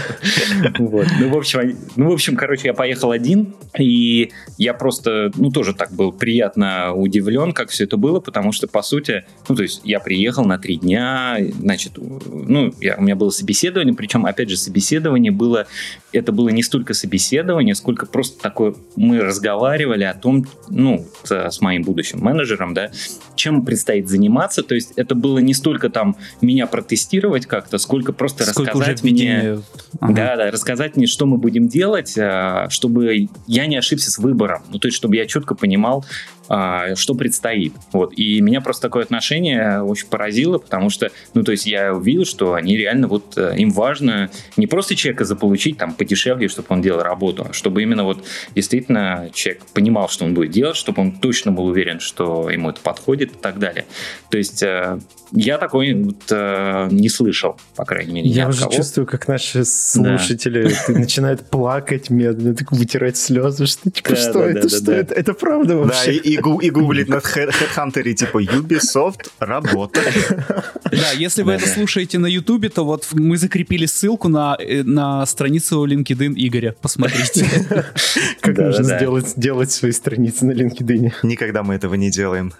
Вот. Ну, в общем, ну, в общем, короче, я поехал один, и я просто, ну, тоже так был приятно удивлен, как все это было, потому что, по сути, ну, то есть я приехал на три дня, значит, ну, я, у меня было собеседование, причем, опять же, собеседование было, это было не столько собеседование, сколько просто такое, мы разговаривали о том, ну, с, с моим будущим менеджером, да, чем предстоит заниматься, то есть это было не столько там меня протестировать как-то, сколько просто Сколько рассказать мне... Ага. Да, да, рассказать мне, что мы будем делать, а, чтобы я не ошибся с выбором. Ну, то есть, чтобы я четко понимал, что предстоит. Вот. И меня просто такое отношение очень поразило, потому что, ну, то есть, я увидел, что они реально вот, э, им важно не просто человека заполучить там подешевле, чтобы он делал работу, а чтобы именно вот действительно человек понимал, что он будет делать, чтобы он точно был уверен, что ему это подходит и так далее. То есть, э, я такой вот, э, не слышал, по крайней мере, Я уже кого. чувствую, как наши слушатели начинают плакать медленно, так вытирать слезы, что типа, Да, что да, это, да, что да, да. это, это правда Да, и, вообще? и, гу- и гуглить на Head- Headhunter типа Ubisoft работа. Да, если вы это слушаете на Ютубе, то вот мы закрепили ссылку на, э, на страницу LinkedIn Игоря. Посмотрите. Как нужно сделать, сделать свои страницы на LinkedIn? Никогда мы этого не делаем.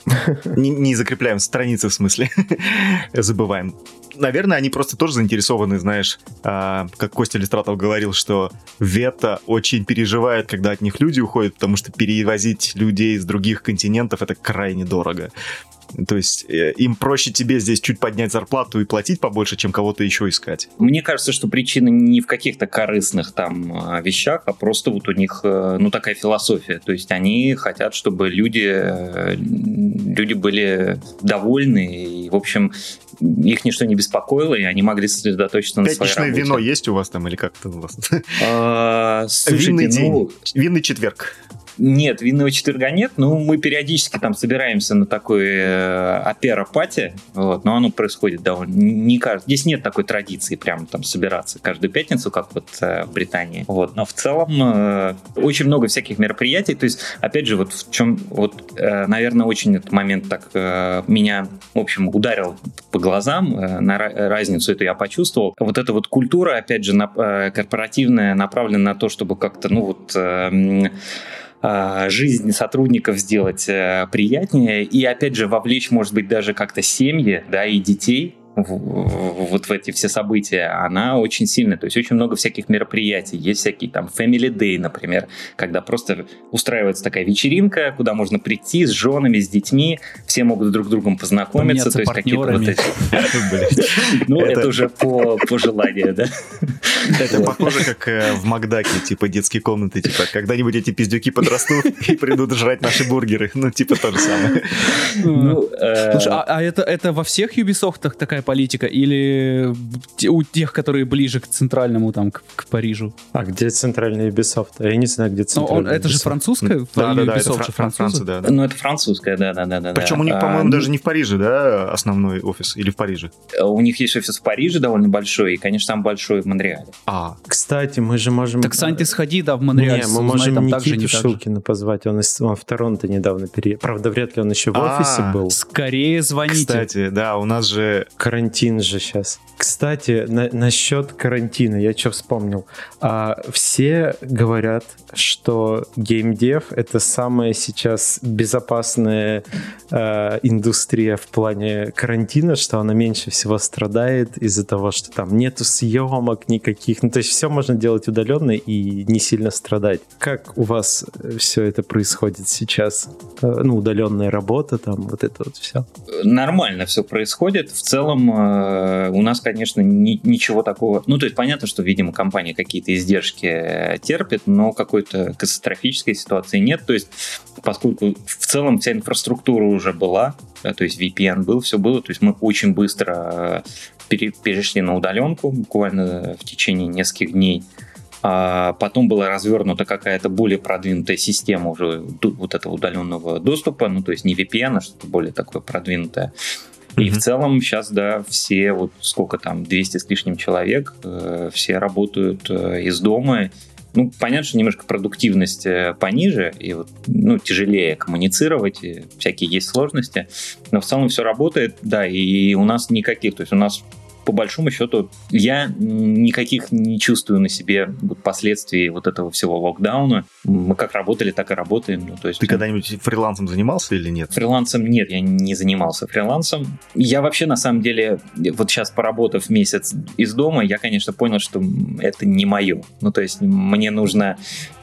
Не закрепляем страницы, в смысле. Забываем. Наверное, они просто тоже заинтересованы, знаешь, а, как Костя Листратов говорил, что Вета очень переживает, когда от них люди уходят, потому что перевозить людей из других континентов это крайне дорого. То есть э, им проще тебе здесь чуть поднять зарплату и платить побольше, чем кого-то еще искать. Мне кажется, что причина не в каких-то корыстных там а, вещах, а просто вот у них, э, ну, такая философия. То есть они хотят, чтобы люди, э, люди были довольны, и, в общем, их ничто не беспокоило, и они могли сосредоточиться на своей Пятничное работе. вино есть у вас там или как-то у вас? А, Винный ну, день. Винный четверг. Нет, винного четверга нет, но мы периодически там собираемся на такой э, опера-пати, вот, но оно происходит довольно... Не каждый... Здесь нет такой традиции прям там собираться каждую пятницу, как вот э, в Британии. Вот, но в целом э, очень много всяких мероприятий, то есть, опять же, вот в чем, вот, э, наверное, очень этот момент так э, меня, в общем, ударил по глазам, э, на разницу эту я почувствовал. Вот эта вот культура, опять же, на, э, корпоративная, направлена на то, чтобы как-то, ну вот... Э, жизнь сотрудников сделать э, приятнее. И опять же вовлечь, может быть, даже как-то семьи, да, и детей вот в эти все события, она очень сильная. То есть очень много всяких мероприятий. Есть всякие там Family Day, например, когда просто устраивается такая вечеринка, куда можно прийти с женами, с детьми, все могут друг с другом познакомиться. То есть какие-то вот эти... Ну, это уже по желанию, да? Это похоже, как э, в Макдаке, типа детские комнаты, типа когда-нибудь эти пиздюки подрастут и придут жрать наши бургеры. Ну, типа то же самое. Ну, э, Слушай, а, а это во всех Ubisoft такая политика или у тех, которые ближе к центральному, там, к, к Парижу? А где центральный Ubisoft? Я не знаю, где центральный он, Это же французская? Да, да, да, это фран- Франция, да, да. Ну, это французская, да, да, да. да Причем у них, по-моему, а, даже ну не в Париже, да, основной офис, или в Париже? Э, у них есть офис в Париже довольно большой, и, конечно, там большой в Монреале. А, кстати, мы же можем... Так, Сань, ты сходи, да, в Монреаль. Не, мы можем там Никиту не Шилкина позвать, он, из, он в Торонто недавно переехал. Правда, вряд ли он еще в а, офисе был. Скорее звоните. Кстати, да, у нас же... Карантин же сейчас. Кстати, на, насчет карантина, я что вспомнил. А, все говорят, что геймдев — это самая сейчас безопасная а, индустрия в плане карантина, что она меньше всего страдает из-за того, что там нету съемок никаких. Ну, то есть все можно делать удаленно и не сильно страдать. Как у вас все это происходит сейчас? А, ну, удаленная работа, там, вот это вот все. Нормально все происходит. В целом э, у нас, конечно, ни, ничего такого... Ну, то есть понятно, что, видимо, компания какие-то издержки э, терпит, но какой-то катастрофической ситуации нет. То есть поскольку в целом вся инфраструктура уже была, то есть VPN был, все было, то есть мы очень быстро э, перешли на удаленку, буквально в течение нескольких дней. А потом была развернута какая-то более продвинутая система уже вот этого удаленного доступа, ну то есть не VPN, а что-то более такое продвинутое. И mm-hmm. в целом сейчас, да, все, вот сколько там, 200 с лишним человек, э, все работают э, из дома. Ну, понятно, что немножко продуктивность э, пониже, и вот, ну, тяжелее коммуницировать, и всякие есть сложности, но в целом все работает, да, и у нас никаких, то есть у нас по большому счету, я никаких не чувствую на себе последствий вот этого всего локдауна. Мы как работали, так и работаем. Ну, то есть, Ты когда-нибудь фрилансом занимался или нет? Фрилансом нет, я не занимался фрилансом. Я вообще, на самом деле, вот сейчас поработав месяц из дома, я, конечно, понял, что это не мое. Ну, то есть мне нужно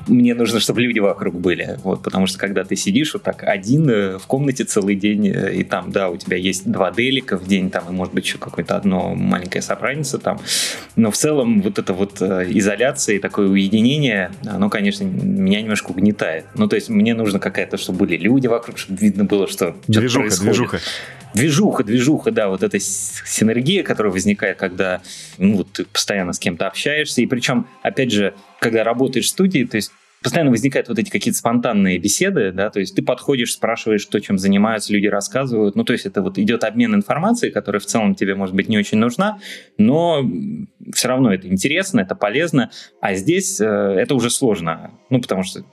мне нужно, чтобы люди вокруг были. Вот, потому что когда ты сидишь вот так один э, в комнате целый день, э, и там, да, у тебя есть два делика в день, там, и может быть еще какое-то одно маленькое собраница там. Но в целом вот эта вот э, изоляция и такое уединение, оно, конечно, меня немножко угнетает. Ну, то есть мне нужно какая-то, чтобы были люди вокруг, чтобы видно было, что движуха, происходит. Движуха. Движуха, движуха, да, вот эта синергия, которая возникает, когда ну, ты постоянно с кем-то общаешься, и причем, опять же, когда работаешь в студии, то есть постоянно возникают вот эти какие-то спонтанные беседы, да, то есть ты подходишь, спрашиваешь, что чем занимаются, люди рассказывают, ну, то есть это вот идет обмен информацией, которая в целом тебе, может быть, не очень нужна, но все равно это интересно, это полезно, а здесь э, это уже сложно, ну, потому что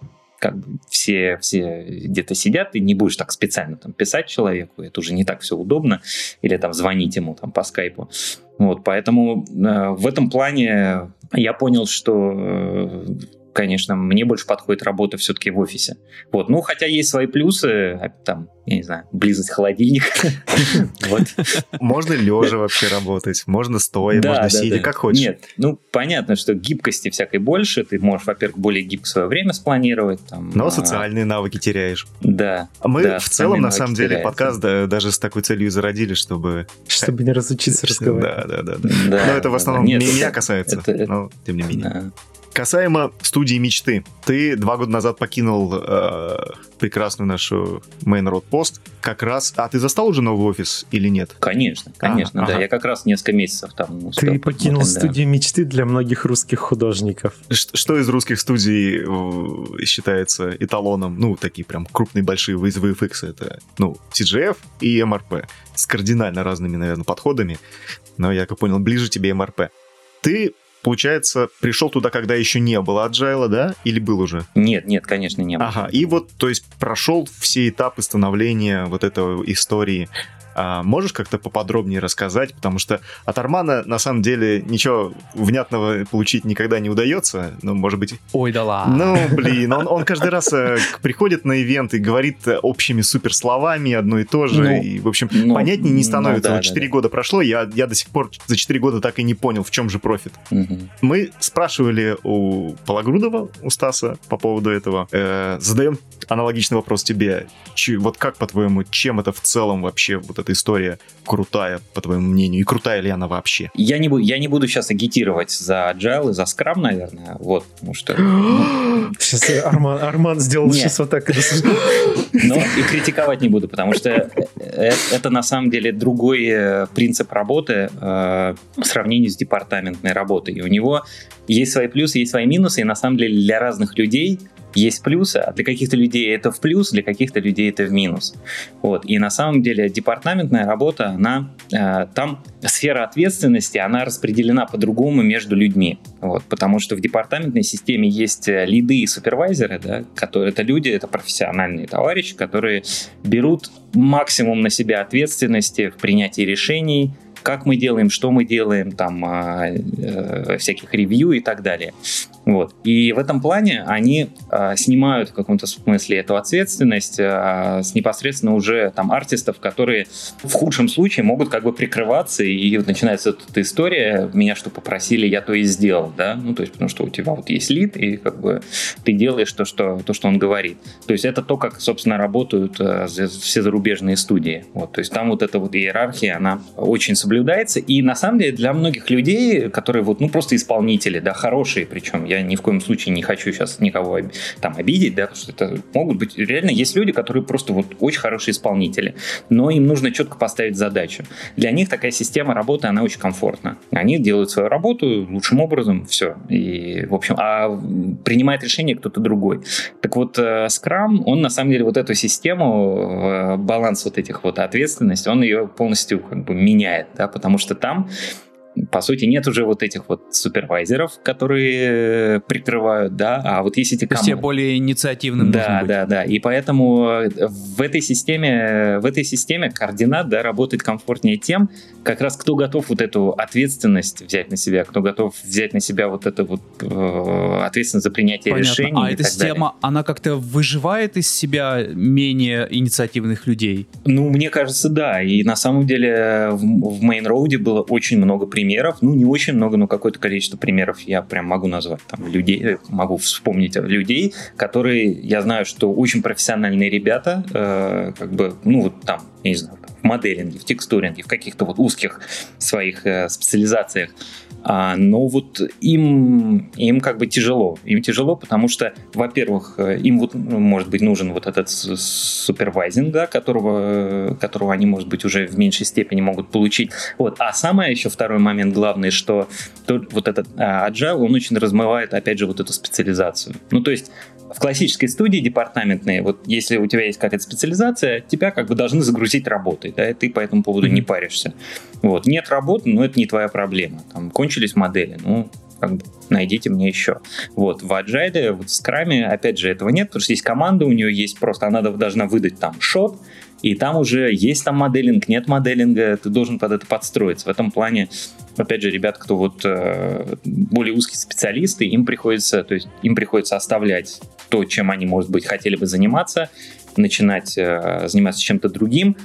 как бы все, все где-то сидят, ты не будешь так специально там писать человеку, это уже не так все удобно, или там звонить ему там по скайпу. Вот, поэтому э, в этом плане я понял, что э, конечно, мне больше подходит работа все-таки в офисе. Вот. Ну, хотя есть свои плюсы, а, там, я не знаю, близость холодильника. Можно лежа вообще работать, можно стоя, можно сидя, как хочешь. Нет, ну, понятно, что гибкости всякой больше, ты можешь, во-первых, более гибко свое время спланировать. Но а, социальные навыки теряешь. Да. Мы в целом, на самом деле, подкаст даже с такой целью зародили, чтобы... Чтобы не разучиться разговаривать. Да, да, да. Но это в основном меня касается, но тем не менее. Касаемо студии мечты. Ты два года назад покинул э, прекрасную нашу Main Road Post. Как раз... А ты застал уже новый офис или нет? Конечно, конечно, А, да. ага. Я как раз несколько месяцев там успел Ты покинул да. студию мечты для многих русских художников. Ш- Что из русских студий э, считается эталоном? Ну, такие прям крупные, большие из VFX. Это, ну, CGF и MRP. С кардинально разными, наверное, подходами. Но я как понял, ближе тебе MRP. Ты, получается, пришел туда, когда еще не было agile, да? Или был уже? Нет, нет, конечно, не было. Ага, и вот, то есть, прошел все этапы становления вот этого истории. А можешь как-то поподробнее рассказать? Потому что от Армана, на самом деле, ничего внятного получить никогда не удается. Ну, может быть... Ой, да ладно. Ну, блин, он, он каждый раз э, приходит на ивент и говорит э, общими суперсловами одно и то же. Ну, и, в общем, ну, понятнее не ну становится. да, вот да, 4 да. года прошло, я, я до сих пор за 4 года так и не понял, в чем же профит. Мгм. Мы спрашивали у Пологрудова, у Стаса, по поводу этого. Э, задаем аналогичный вопрос тебе. Чи- вот как, по-твоему, чем это в целом вообще, вот эта история крутая, по твоему мнению? И крутая ли она вообще? Я не, бу- я не буду сейчас агитировать за Agile и за Scrum, наверное, вот, потому что... Сейчас Арман, Арман сделал Не. сейчас вот так. Но и критиковать не буду, потому что э, э, это на самом деле другой э, принцип работы э, в сравнении с департаментной работой. И у него есть свои плюсы, есть свои минусы, и на самом деле для разных людей есть плюсы, а для каких-то людей это в плюс, для каких-то людей это в минус. Вот. И на самом деле департаментная работа, она э, там сфера ответственности, она распределена по-другому между людьми. Вот. Потому что в департаментной системе есть э, лиды и супервайзеры, да, которые это люди, это профессиональные товарищи, которые берут максимум на себя ответственности в принятии решений, как мы делаем, что мы делаем, там а, э, всяких ревью и так далее. Вот. И в этом плане они а, снимают в каком-то смысле эту ответственность а, с непосредственно уже там артистов, которые в худшем случае могут как бы прикрываться, и начинается эта история, меня что попросили, я то и сделал, да, ну, то есть, потому что у тебя вот есть лид, и как бы ты делаешь то, что, то, что он говорит. То есть это то, как, собственно, работают э, все зарубежные студии. Вот, то есть там вот эта вот иерархия, она очень соблюдается, и на самом деле для многих людей, которые вот, ну, просто исполнители, да, хорошие, причем я ни в коем случае не хочу сейчас никого там обидеть, да, потому что это могут быть, реально есть люди, которые просто вот очень хорошие исполнители, но им нужно четко поставить задачу. Для них такая система работы, она очень комфортна. Они делают свою работу лучшим образом, все. И, в общем, а принимает решение кто-то другой. Так вот, э, Scrum, он на самом деле вот эту систему, э, баланс вот этих вот ответственностей, он ее полностью как бы меняет, да, потому что там по сути, нет уже вот этих вот супервайзеров, которые э, прикрывают, да, а вот есть эти команды. более инициативным Да, быть. да, да. И поэтому э, в этой системе, в этой системе координат да, работает комфортнее тем, как раз кто готов вот эту ответственность взять на себя, кто готов взять на себя вот эту вот э, ответственность за принятие Понятно. решений. А эта так далее. система, она как-то выживает из себя менее инициативных людей? Ну, мне кажется, да. И на самом деле в, в Main Road было очень много примеров. Ну, не очень много, но какое-то количество примеров я прям могу назвать. Там людей, э, могу вспомнить людей, которые, я знаю, что очень профессиональные ребята, э, как бы, ну, вот там, я не знаю, там, моделинге, в текстуринге, в каких-то вот узких своих э, специализациях. А, но вот им, им как бы тяжело. Им тяжело, потому что, во-первых, э, им вот, ну, может быть, нужен вот этот супервайзинг, да, которого, э, которого они, может быть, уже в меньшей степени могут получить. Вот. А самое еще второй момент главный, что тут вот этот а, agile, он очень размывает, опять же, вот эту специализацию. Ну, то есть в классической студии департаментной, вот если у тебя есть какая-то специализация, тебя как бы должны загрузить работой, да, и ты по этому поводу не паришься. Вот. Нет работы, но это не твоя проблема. Там кончились модели, ну, как бы найдите мне еще. Вот, в Agile, вот в Scrum, опять же, этого нет, потому что есть команда, у нее есть просто, она должна выдать там шот, и там уже есть там моделинг, нет моделинга, ты должен под это подстроиться. В этом плане, опять же, ребят, кто вот э, более узкие специалисты, им приходится, то есть им приходится оставлять то, чем они, может быть, хотели бы заниматься, начинать э, заниматься чем-то другим,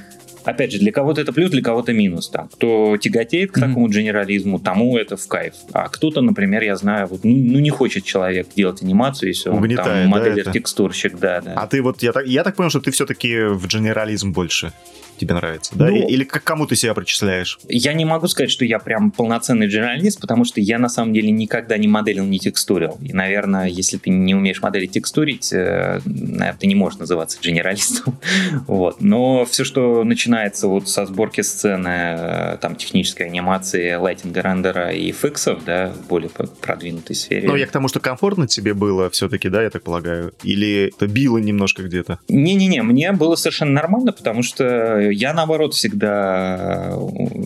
опять же, для кого-то это плюс, для кого-то минус. Там, кто тяготеет к Мгм. такому генерализму, тому это в кайф. А кто-то, например, я знаю, вот, ну, ну, не хочет человек делать анимацию, если он Угнетает, там да, моделер, это? текстурщик, да, да. А ты вот, я так, я так понял, что ты все-таки в генерализм больше тебе нравится, да? Ну- Или к кому ты себя причисляешь? Я не могу сказать, что я прям полноценный дженералист, потому что я на самом деле никогда не моделил, не текстурил. И, наверное, если ты не умеешь моделить текстурить, э, наверное, ты не можешь называться дженералистом. вот. Но все, что начинается вот со сборки сцены, э, там, технической анимации, лайтинга, рендера и фиксов, да, в более продвинутой сфере. Ну, я к тому, что комфортно тебе было все-таки, да, я так полагаю? Или это било немножко где-то? Не-не-не, мне было совершенно нормально, потому что я, наоборот, всегда...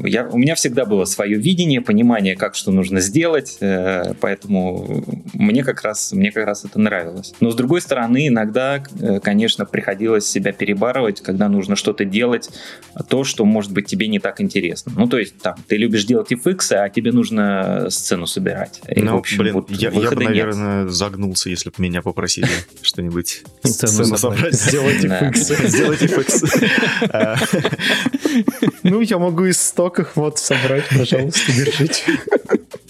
Я, у меня всегда было свое видение, понимание, как что нужно сделать, э, поэтому мне как, раз, мне как раз это нравилось. Но, с другой стороны, иногда, э, конечно, приходилось себя перебарывать, когда нужно что-то делать, то, что, может быть, тебе не так интересно. Ну, то есть, там, ты любишь делать FX, а тебе нужно сцену собирать. И, ну, в общем, блин, вот я, я бы, выхода нет. наверное, загнулся, если бы меня попросили что-нибудь Сцену собрать. Да. фиксы. Сделайте фикс. А, Ну, я могу из стоков вот собрать, пожалуйста, держите.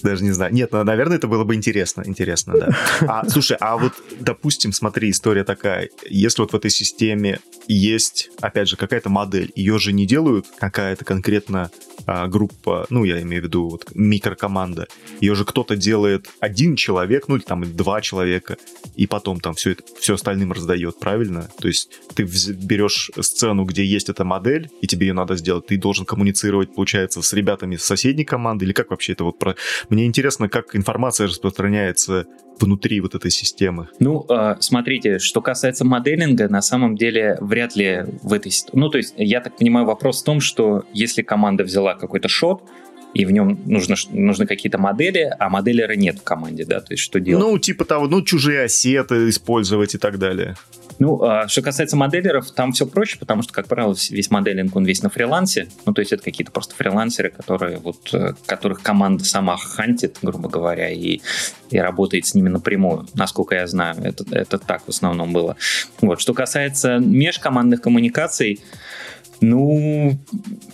Даже не знаю. Нет, ну, наверное, это было бы интересно. Интересно, да. А, слушай, а вот, допустим, смотри, история такая. Если вот в этой системе есть, опять же, какая-то модель, ее же не делают какая-то конкретно а, группа, ну, я имею в виду вот, микрокоманда. Ее же кто-то делает один человек, ну, или там два человека, и потом там все это, все остальным раздает, правильно? То есть ты берешь сцену, где есть эта модель, и тебе ее надо сделать, ты должен коммуницировать, получается, с ребятами с соседней команды, или как вообще это вот про... Мне интересно, как информация распространяется внутри вот этой системы. Ну, э, смотрите, что касается моделинга, на самом деле вряд ли в этой ситуации... Ну, то есть, я так понимаю, вопрос в том, что если команда взяла какой-то шот, и в нем нужно, нужны какие-то модели, а моделера нет в команде, да, то есть что делать? Ну, типа того, ну, чужие ассеты использовать и так далее. Ну, а, что касается моделеров, там все проще, потому что, как правило, весь моделинг, он весь на фрилансе. Ну, то есть это какие-то просто фрилансеры, которые вот, э, которых команда сама хантит, грубо говоря, и, и работает с ними напрямую. Насколько я знаю, это, это так в основном было. Вот. Что касается межкомандных коммуникаций, ну,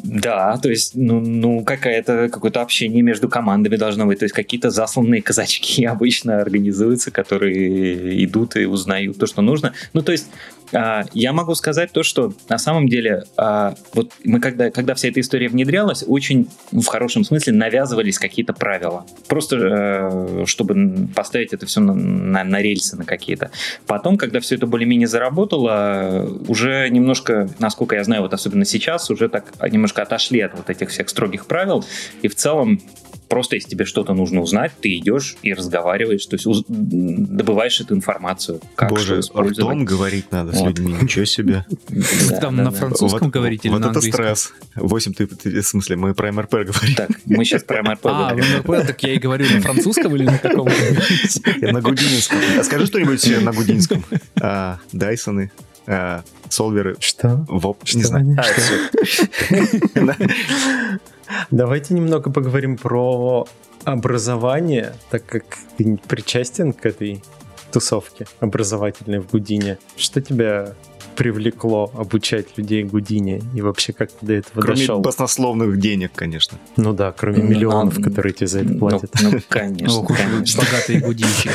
да, то есть, ну, ну какая-то, какое-то общение между командами должно быть, то есть какие-то засланные казачки обычно организуются, которые идут и узнают то, что нужно. Ну, то есть, я могу сказать то, что на самом деле, а, вот мы когда, когда вся эта история внедрялась, очень в хорошем смысле навязывались какие-то правила. Просто э, чтобы поставить это все на, на- на рельсы на какие-то. Потом, когда все это более-менее заработало, уже немножко, насколько я знаю, вот особенно сейчас, уже так немножко отошли от вот этих всех строгих правил. И в целом Просто если тебе что-то нужно узнать, ты идешь и разговариваешь, то есть уз- добываешь эту информацию. Как Боже, ртом говорить надо с Вот. людьми, ничего себе. Там на французском Вот- говорить или Вот на это английском? стресс. 8, ты, в смысле, мы про МРП говорим. Так, мы сейчас про МРП А, говорим. в МРП, так я и говорю на французском или на каком? Я на гудинском. А скажи что-нибудь на гудинском. А, Дайсоны, а, Солверы, Что? Воп, Что не знаю. А. Давайте немного поговорим про образование, так как ты причастен к этой тусовке образовательной в Гудине. Что тебя привлекло обучать людей Гудине и вообще как ты до этого Кроме дошел? баснословных денег, конечно. Ну да, кроме Ну, миллионов, а, которые тебе за это Ну, платят. ну, конечно, уж вы конечно. богатые гудинщики.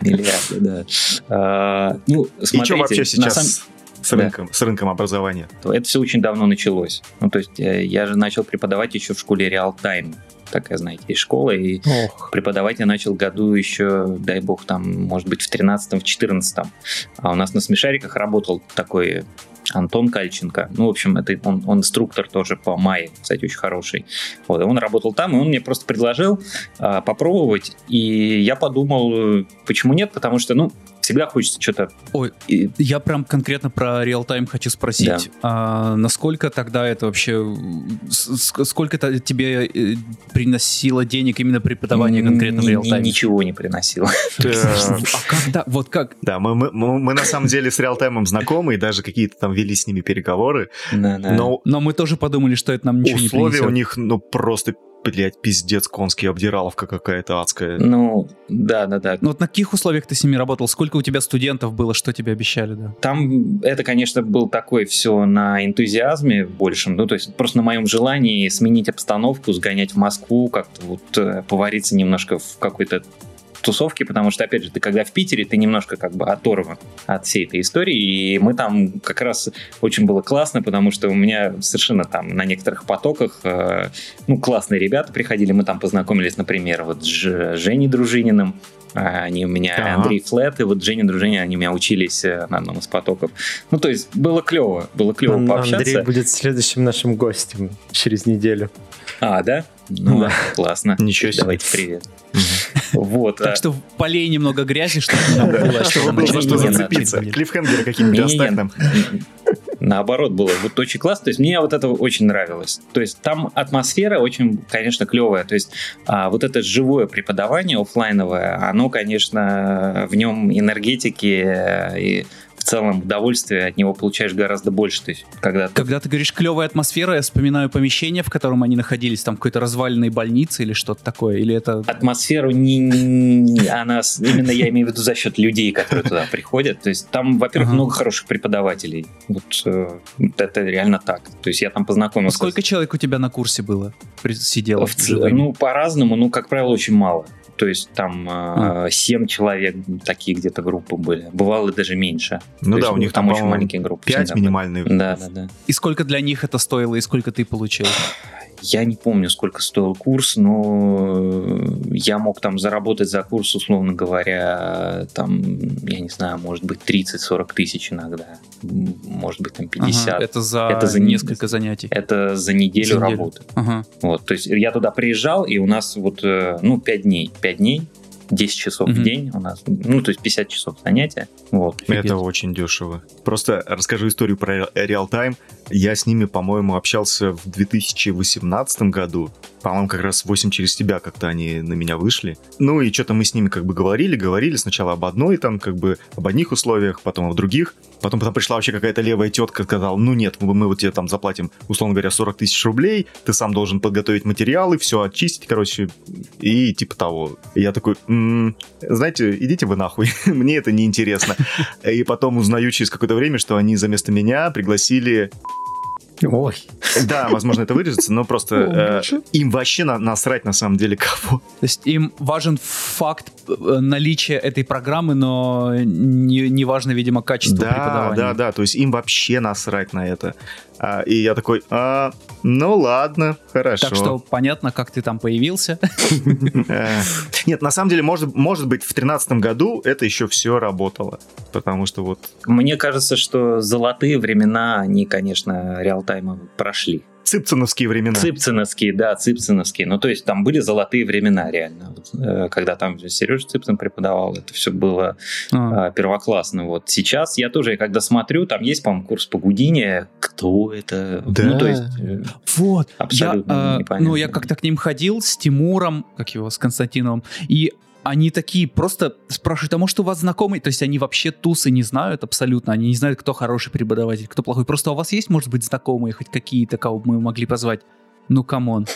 Миллиарды, да. А, Ну, И что смотрите, вообще на сейчас самом- с рынком, с рынком образования? то это все очень давно началось. Ну, то есть э, я же начал преподавать еще в школе Real Time. Такая, знаете, есть школа, и Ох, преподавать я начал году еще, дай бог, там, может быть, в 13-м, в 14 А у нас на смешариках работал такой Антон Кальченко. Ну, в общем, это он, он инструктор тоже по Майе, кстати, очень хороший. Вот, и он работал там, и он мне просто предложил а, попробовать, и я подумал, э, почему нет, потому что, ну, всегда хочется что-то... Ой, я прям конкретно про реал-тайм хочу спросить. Да. А, насколько тогда это вообще... Сколько это тебе э, приносило денег именно преподавание конкретно в реал-тайме? Ничего не приносило. А когда? Вот как? Да, мы, мы, мы- мы на самом деле с реалтаймом знакомы, и даже какие-то там вели с ними переговоры, но мы тоже подумали, что это нам ничего не условия принесет. у них, ну, просто блядь, пиздец конский, обдираловка какая-то адская. Ну, да, да, да. Ну вот на каких условиях ты с ними работал? Сколько у тебя студентов было? Что тебе обещали, да? Там это, конечно, был такой все на энтузиазме большем, ну, то есть просто на моем желании сменить обстановку, сгонять в Москву, как-то вот э, повариться немножко в какой-то тусовки, потому что, опять же, ты когда в Питере, ты немножко как бы оторван от всей этой истории, и мы там как раз очень было классно, потому что у меня совершенно там на некоторых потоках, э, ну, классные ребята приходили, мы там познакомились, например, вот с Женей Дружининым, а, они у меня, ага. Андрей Флет и вот Женя Дружиня, они у меня учились э, на одном из потоков. Ну, то есть было клево, было клево Он, пообщаться. Андрей будет следующим нашим гостем через неделю. А, да? Ну, да. классно. Ничего себе. Давайте привет. Вот. Так что полей немного грязи, чтобы было, чтобы было за что зацепиться. Клиффхенгеры какие-нибудь оставь нам. Наоборот, было вот очень классно. То есть мне вот это очень нравилось. То есть там атмосфера очень, конечно, клевая. То есть а, вот это живое преподавание офлайновое, оно, конечно, в нем энергетики э, и целом удовольствие от него получаешь гораздо больше. То есть, когда, ты... когда ты говоришь клевая атмосфера, я вспоминаю помещение, в котором они находились, там какой-то разваленной больницы или что-то такое, или это... Атмосферу не, не она именно я имею в виду за счет людей, которые туда приходят. То есть там, во-первых, много хороших преподавателей. Вот э, это реально так. То есть я там познакомился. Сколько человек у тебя на курсе было? Сидело? Ну, по-разному, ну, как правило, очень мало. То есть там mm. 7 человек, такие где-то группы были. Бывало даже меньше. Ну То да, у них там, очень маленькие группы. 5 минимальные. Да, да, да. И сколько для них это стоило, и сколько ты получил? Я не помню, сколько стоил курс, но я мог там заработать за курс, условно говоря, там, я не знаю, может быть, 30-40 тысяч иногда. Может быть, там 50. Ага, это за, это за несколько занятий. Это за неделю, за неделю. работы. Ага. Вот, то есть я туда приезжал, и у нас вот, э, ну, 5 дней. 5 дней 10 часов mm-hmm. в день у нас, ну, то есть 50 часов занятия. Вот. Это очень дешево. Просто расскажу историю про Time. Я с ними, по-моему, общался в 2018 году. По-моему, как раз 8 через тебя как-то они на меня вышли. Ну и что-то мы с ними как бы говорили, говорили сначала об одной там, как бы об одних условиях, потом о других. Потом, потом пришла вообще какая-то левая тетка, сказала, ну нет, мы, мы вот тебе там заплатим, условно говоря, 40 тысяч рублей, ты сам должен подготовить материалы, все очистить, короче, и типа того. И я такой, м-м, знаете, идите вы нахуй, мне это не интересно. И потом узнаю через какое-то время, что они за место меня пригласили Ой. Да, возможно, это вырежется, но просто э, им вообще на, насрать на самом деле кого. То есть им важен факт э, наличия этой программы, но не, не важно, видимо, качество да, преподавания. Да, да, то есть им вообще насрать на это. А, и я такой, а, ну ладно, хорошо. Так что понятно, как ты там появился. Э, нет, на самом деле, может, может быть, в тринадцатом году это еще все работало. Потому что вот... Мне кажется, что золотые времена, они, конечно, реалтайма прошли. Ципциновские времена. Ципциновские, да, ципциновские. Ну, то есть там были золотые времена, реально. Вот, э, когда там Сережа Ципцин преподавал, это все было а. э, первоклассно. Вот сейчас я тоже, когда смотрю, там есть, по-моему, курс по Гудине. Кто это? Да. Ну, то есть... Э, вот. Абсолютно я, э, Ну, я как-то к ним ходил с Тимуром, как его, с Константиновым, и они такие просто спрашивают, а может у вас знакомый? То есть они вообще тусы не знают абсолютно, они не знают, кто хороший преподаватель, кто плохой. Просто у вас есть, может быть, знакомые, хоть какие-то, кого бы мы могли позвать? Ну, come on.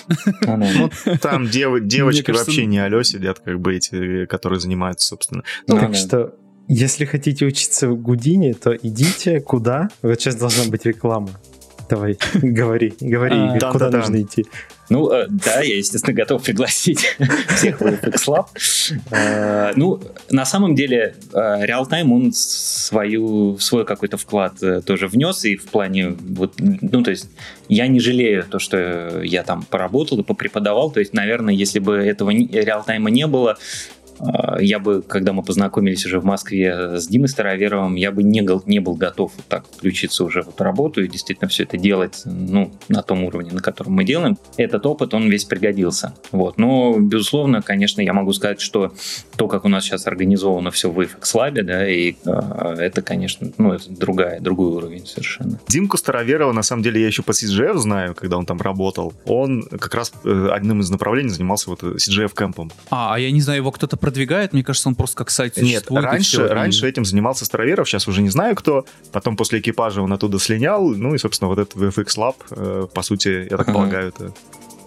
Ну, там девочки вообще не алё сидят, как бы эти, которые занимаются, собственно. Ну, так что, если хотите учиться в Гудине, то идите куда? Вот сейчас должна быть реклама. Давай, говори, говори, а, куда да, нужно да. идти. Ну, э, да, я, естественно, готов пригласить всех в FX. Э, ну, на самом деле, э, Realtime, он свою, свой какой-то вклад тоже внес, и в плане, вот, ну, то есть, я не жалею то, что я там поработал и попреподавал, то есть, наверное, если бы этого Realtime не было, я бы, когда мы познакомились уже в Москве с Димой Староверовым, я бы не, не был готов вот так включиться уже в эту работу и действительно все это делать ну, на том уровне, на котором мы делаем. Этот опыт, он весь пригодился. Вот. Но, безусловно, конечно, я могу сказать, что то, как у нас сейчас организовано все в FX Lab, да, и э, это, конечно, ну, это другая, другой уровень совершенно. Димку Староверова, на самом деле, я еще по CGF знаю, когда он там работал. Он как раз э, одним из направлений занимался вот CGF-кэмпом. А, а я не знаю, его кто-то продвигает, мне кажется, он просто как сайт Нет, раньше, все, раньше этим занимался Староверов, сейчас уже не знаю кто. Потом после экипажа он оттуда слинял, ну и, собственно, вот этот VFX Lab, э, по сути, я так ага. полагаю, это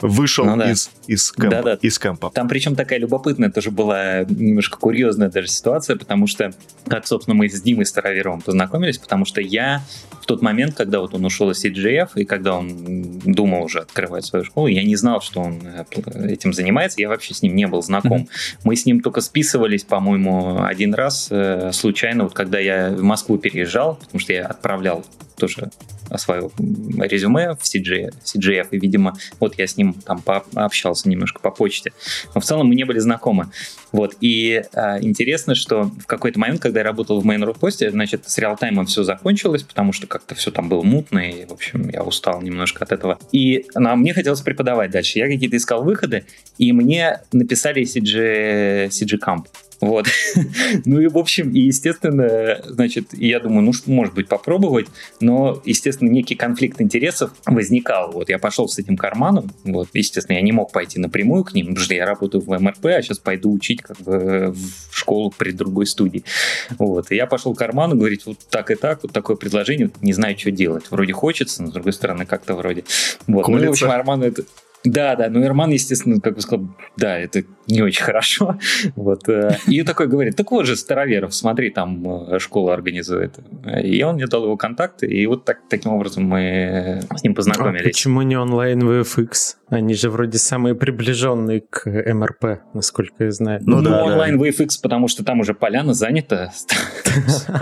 вышел ну, да. из, из, кэмпа, да, да. из кэмпа. Там причем такая любопытная тоже была немножко курьезная даже ситуация, потому что, как, собственно, мы с Димой Староверовым познакомились, потому что я в тот момент, когда вот он ушел из CGF, и когда он думал уже открывать свою школу, я не знал, что он э, этим занимается, я вообще с ним не был знаком. Mm-hmm. Мы с ним только списывались, по-моему, один раз э, случайно, вот когда я в Москву переезжал, потому что я отправлял тоже свое резюме в CG, CGF, и, видимо, вот я с ним там пообщался немножко по почте. Но в целом мы не были знакомы. Вот, и а, интересно, что в какой-то момент, когда я работал в Main.ru посте, значит, с реалтаймом все закончилось, потому что как-то все там было мутно, и, в общем, я устал немножко от этого. И ну, а мне хотелось преподавать дальше. Я какие-то искал выходы, и мне написали CG, CG Camp. Вот. ну и, в общем, и, естественно, значит, я думаю, ну, может быть, попробовать, но, естественно, некий конфликт интересов возникал. Вот я пошел с этим карманом, вот, естественно, я не мог пойти напрямую к ним, потому что я работаю в МРП, а сейчас пойду учить как бы в школу при другой студии. Вот. И я пошел к карману, говорить, вот так и так, вот такое предложение, не знаю, что делать. Вроде хочется, но, с другой стороны, как-то вроде. Вот. Ну, в общем, Арману это... Да, да, ну Ирман, естественно, как бы сказал, да, это не очень хорошо. Вот. Э, и такой говорит, так вот же Староверов, смотри, там э, школа организует. И он мне дал его контакты, и вот так, таким образом мы с ним познакомились. А почему не онлайн VFX? Они же вроде самые приближенные к МРП, насколько я знаю. Ну, ну да, онлайн да. VFX, потому что там уже поляна занята.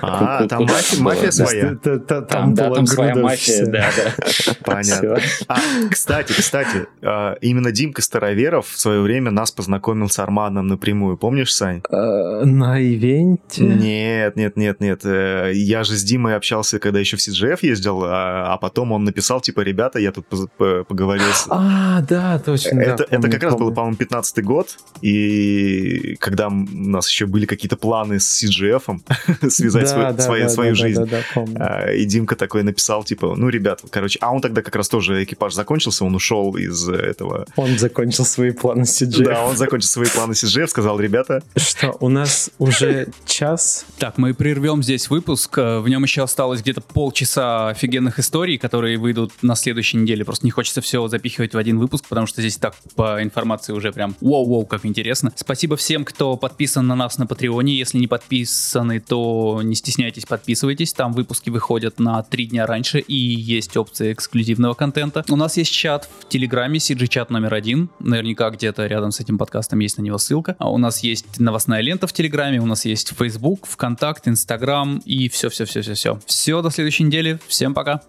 А, там мафия своя. Там, да, там своя мафия, да, да. Понятно. А, кстати, кстати, а, именно Димка Староверов в свое время нас познакомил с Арманом напрямую, помнишь, Сань? А, на ивенте? Нет, нет, нет, нет. Э, я же с Димой общался, когда еще в CGF ездил, а, а потом он написал, типа, ребята, я тут поговорил с... А, да, точно. Это, да, помню, это как раз был, по-моему, 15-й год, и когда у нас еще были какие-то планы с CGF связать да, свой, да, свою, да, свою да, жизнь. Да, да, да, и Димка такой написал, типа, ну, ребят, короче, а он тогда как раз тоже экипаж закончился, он ушел из этого... Он закончил свои планы CGF. Да, он закончил свои планы CGF, сказал, ребята... Что, у нас уже час? Так, мы прервем здесь выпуск. В нем еще осталось где-то полчаса офигенных историй, которые выйдут на следующей неделе. Просто не хочется все запихивать в один выпуск, потому что здесь так по информации уже прям воу-воу, как интересно. Спасибо всем, кто подписан на нас на Патреоне. Если не подписаны, то не стесняйтесь, подписывайтесь. Там выпуски выходят на три дня раньше и есть опция эксклюзивного контента. У нас есть чат в Телеграме, CG-чат номер один. Наверняка где-то рядом с этим подкастом есть на него ссылка. А у нас есть новостная лента в Телеграме, у нас есть Facebook, ВКонтакт, Инстаграм и все-все-все-все-все. Все, до следующей недели. Всем пока.